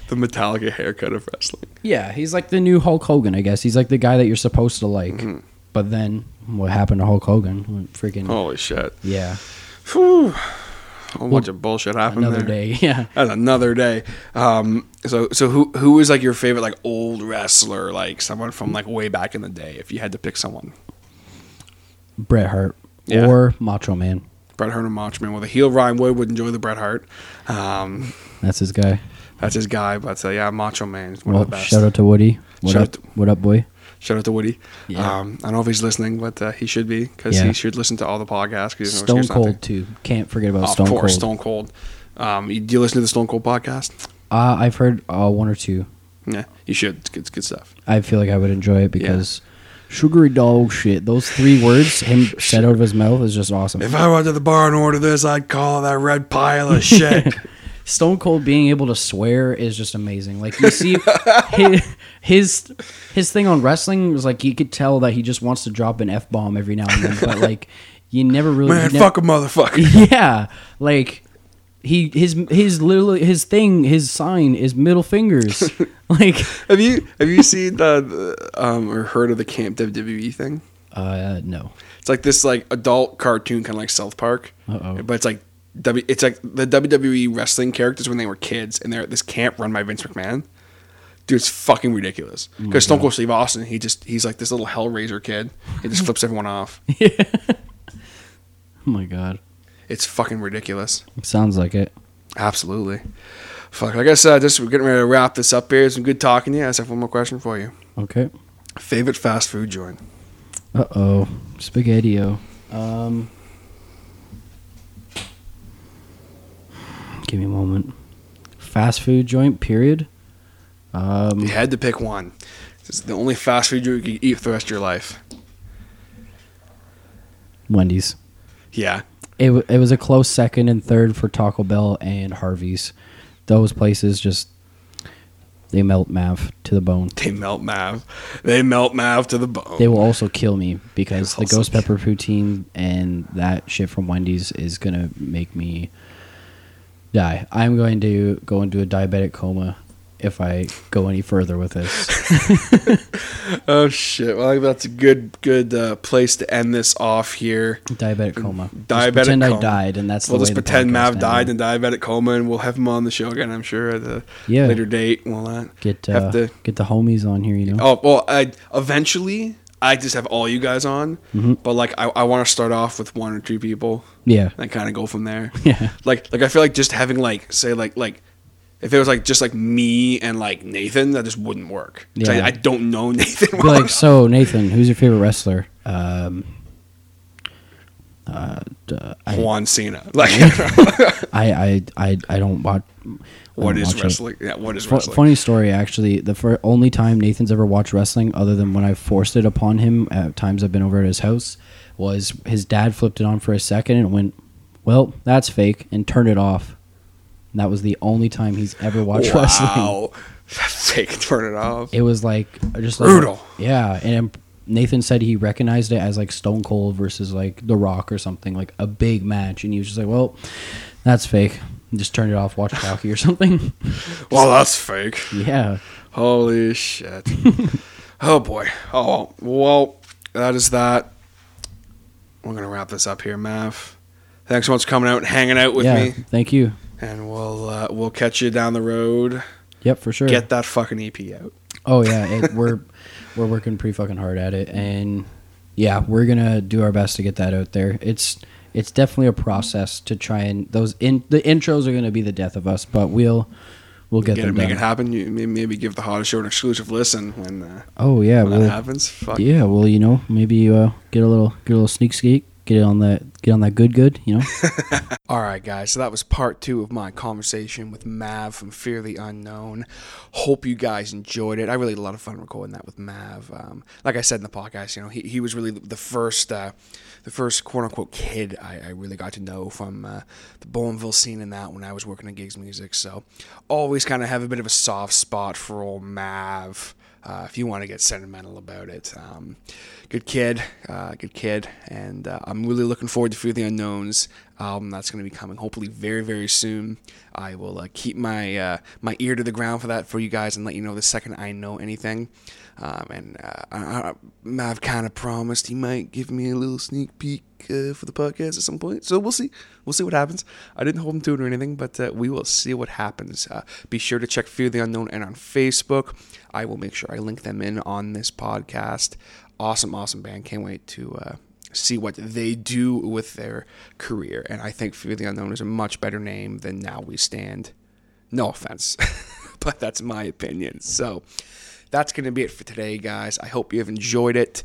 The Metallica haircut of wrestling. yeah, he's like the new Hulk Hogan. I guess he's like the guy that you're supposed to like. Mm-hmm. But then what happened to Hulk Hogan? Freaking Holy shit. yeah, Whew. A whole bunch of bullshit happened another there. day. Yeah. That's another day. Um, so, so who who is like your favorite like old wrestler, like someone from like way back in the day? If you had to pick someone, Bret Hart Yeah. or Macho Man. Bret Hart and Macho Man. Well, the heel Ryan Wood would enjoy the Bret Hart. Um, That's his guy. that's his guy, but uh, yeah, Macho Man is one Well, of the best. shout out to Woody. What Shout up? to- what up, boy? Shout out to Woody. Yeah. Um, I don't know if he's listening, but uh, he should be because Yeah. he should listen to all the podcasts. 'cause Stone to. Cold too. Can't forget about Oh, Stone of course, Cold. Stone Cold. Um, you, do you listen to the Stone Cold podcast? Uh, I've heard uh, one or two. Yeah, you should. It's good, it's good stuff. I feel like I would enjoy it because sugary dog shit. Those three words him said out of his mouth is just awesome. If I went to the bar and ordered this, I'd call that red pile of shit. Stone Cold being able to swear is just amazing. Like you see his, his his thing on wrestling was like you could tell that he just wants to drop an f bomb every now and then, but like you never really Man, nev- fuck a motherfucker. yeah, like he his his literally his thing his sign is middle fingers. like have you have you seen the, the, um or heard of the Camp WWE thing? uh no. It's like this like adult cartoon, kind of like South Park. Uh-oh. But it's like W. It's like the WWE wrestling characters when they were kids, and they're at this camp run by Vince McMahon. Dude, it's fucking ridiculous. Because Stone Cold Steve Austin, he just he's like this little Hellraiser kid. He just flips everyone off. Yeah. Oh my god. It's fucking ridiculous. Sounds like it. Absolutely. Fuck. Like I said, just we're getting ready to wrap this up here. It's been good talking to you. I just have one more question for you. Okay. Favorite fast food joint? Uh oh. Spaghetti-O. Um Give me a moment. Fast food joint, period. Um You had to pick one. It's the only fast food you could eat for the rest of your life. Wendy's. Yeah. It, w- it was a close second and third for Taco Bell and Harvey's. Those places just they melt Mav to the bone. They melt Mav. They melt Mav to the bone. They will also kill me because the ghost pepper poutine and that shit from Wendy's is gonna make me die. I'm going to go into a diabetic coma if I go any further with this. Oh shit! Well, I think that's a good good uh, place to end this off here. diabetic coma. Diabetic pretend coma. I died, and that's We'll just pretend Mav died in diabetic coma, and we'll have him on the show again. I'm sure at a Yeah. later date. and all that. Get have uh, to- get the homies on here, you know. Oh well, I eventually I just have all you guys on, Mm-hmm. but like I, I want to start off with one or two people Yeah, and kind of go from there. yeah, Like like I feel like just having like say like like if it was like just like me and like Nathan, that just wouldn't work. 'Cause Yeah. I, I don't know Nathan. Be well like, so Nathan, who's your favorite wrestler? Um, uh, d- I, Juan Cena. Like I, I, I, I don't watch. I what don't is it. wrestling? Yeah, what is Fu- wrestling? funny story, actually. The fir- only time Nathan's ever watched wrestling, other than when I forced it upon him at times I've been over at his house, was his dad flipped it on for a second and went, "Well, that's fake," and turned it off. And that was the only time he's ever watched wrestling. Wow. Fake turn it off. It was like just like, Brutal. Yeah, and Nathan said he recognized it as like Stone Cold versus like The Rock or something, like a big match, and he was just like, "Well, that's fake." And just turned it off, watched hockey or something. Well, that's fake. yeah. Holy shit. oh boy. Oh well, that is that. We're gonna wrap this up here, Mav. Thanks so much for coming out and hanging out with yeah. me, Thank you. And we'll uh, we'll catch you down the road. Yep, for sure. Get that fucking EP out. Oh yeah, it, we're we're working pretty fucking hard at it, and yeah, we're gonna do our best to get that out there. It's it's definitely a process to try and those in the intros are gonna be the death of us, but we'll we'll get, Get them it, make it happen. You maybe give the hottest show an exclusive listen when, uh, Oh yeah, when that happens. Fuck. yeah, well you know maybe uh, get a little get a little sneak sneak, get on that get on that good good, you know. All right, guys. So that was part two of my conversation with Mav from Fear the Unknown. Hope you guys enjoyed it. I really had a lot of fun recording that with Mav. Um, like I said in the podcast, you know, he, he was really the first, uh, the first quote unquote kid I, I really got to know from uh, the Bowmanville scene and that when I was working at Gigs Music. So always kind of have a bit of a soft spot for old Mav. Uh, if you want to get sentimental about it, um, good kid, uh, good kid, and uh, I'm really looking forward to Fear the Unknowns album that's going to be coming hopefully very very soon. I will uh, keep my uh, my ear to the ground for that for you guys and let you know the second I know anything. Um, and uh, I, Mav kind of promised he might give me a little sneak peek for the podcast at some point. So we'll see. We'll see what happens. I didn't hold him to it or anything, but we will see what happens. Be sure to check Fear the Unknown and on Facebook. I will make sure I link them in on this podcast. Awesome, awesome band. Can't wait to uh, see what they do with their career. And I think Fear the Unknown is a much better name than Now We Stand. No offense, but that's my opinion. So that's going to be it for today, guys. I hope you have enjoyed it.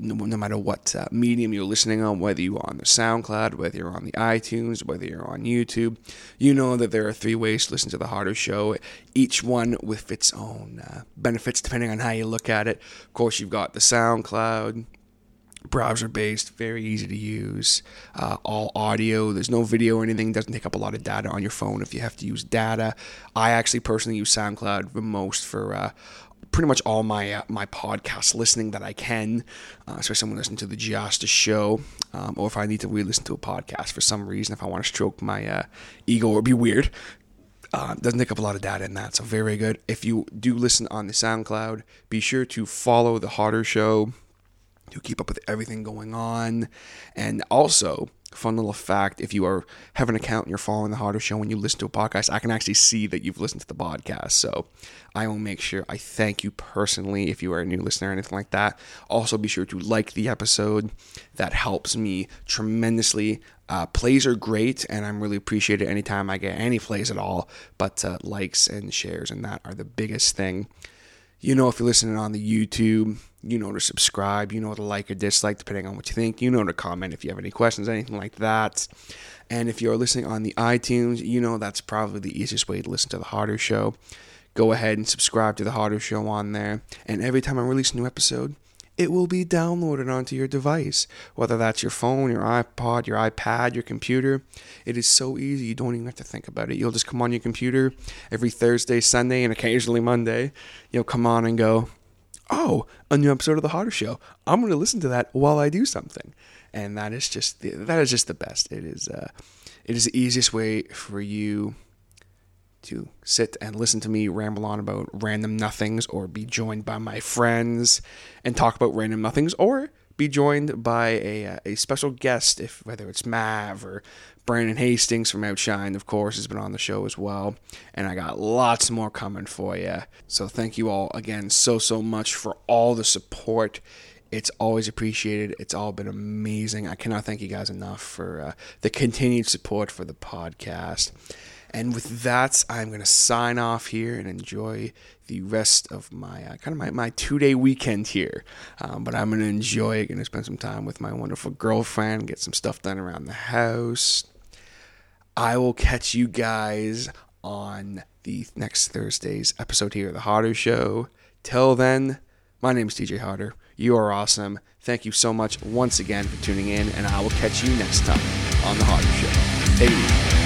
No, no matter what uh, medium you're listening on, whether you're on the SoundCloud, whether you're on the iTunes, whether you're on YouTube, you know that there are three ways to listen to the Harder Show, each one with its own uh, benefits depending on how you look at it. Of course, you've got the SoundCloud, browser based, very easy to use, uh, all audio. There's no video or anything. Doesn't take up a lot of data on your phone if you have to use data. I actually personally use SoundCloud the most for. Uh, pretty much all my uh, my podcast listening that I can, uh, especially when listening to the Justice Show, um, or if I need to re-listen to a podcast for some reason, if I want to stroke my uh, ego or be weird, uh, doesn't take up a lot of data in that, so very, very good. If you do listen on the SoundCloud, be sure to follow the Harder Show to keep up with everything going on. And also, fun little fact if you are have an account and you're following the harder show when you listen to a podcast i can actually see that you've listened to the podcast. So i will make sure i thank you personally if you are a new listener or anything like that. Also be sure to like the episode. That helps me tremendously. Uh, plays are great and i'm really appreciated anytime i get any plays at all but uh, likes and shares and that are the biggest thing. You know if you're listening on the YouTube, you know to subscribe, you know to like or dislike depending on what you think, you know to comment if you have any questions, anything like that. And if you're listening on the iTunes, you know that's probably the easiest way to listen to the Harder Show. Go ahead and subscribe to the Harder Show on there. And every time I release a new episode, it will be downloaded onto your device, whether that's your phone, your iPod, your iPad, your computer. It is so easy, you don't even have to think about it. You'll just come on your computer every Thursday, Sunday, and occasionally Monday. You'll come on and go, Oh, a new episode of The Harder Show. I'm going to listen to that while I do something. And that is just the, that is just the best. It is uh, it is the easiest way for you to sit and listen to me ramble on about random nothings or be joined by my friends and talk about random nothings or be joined by a, a special guest if whether it's Mav or Brandon Hastings from Outshine of course has been on the show as well and I got lots more coming for you so thank you all again so so much for all the support it's always appreciated. It's all been amazing. I cannot thank you guys enough for uh, the continued support for the podcast. And with that, I'm going to sign off here and enjoy the rest of my uh, kind of my, my two day weekend here. Um, but I'm going to enjoy it. Going to spend some time with my wonderful girlfriend, get some stuff done around the house. I will catch you guys on the next Thursday's episode here of The Harder Show. Till then, my name is TJ Harder. You are awesome. Thank you so much once again for tuning in, and I will catch you next time on The Harder Show. Take.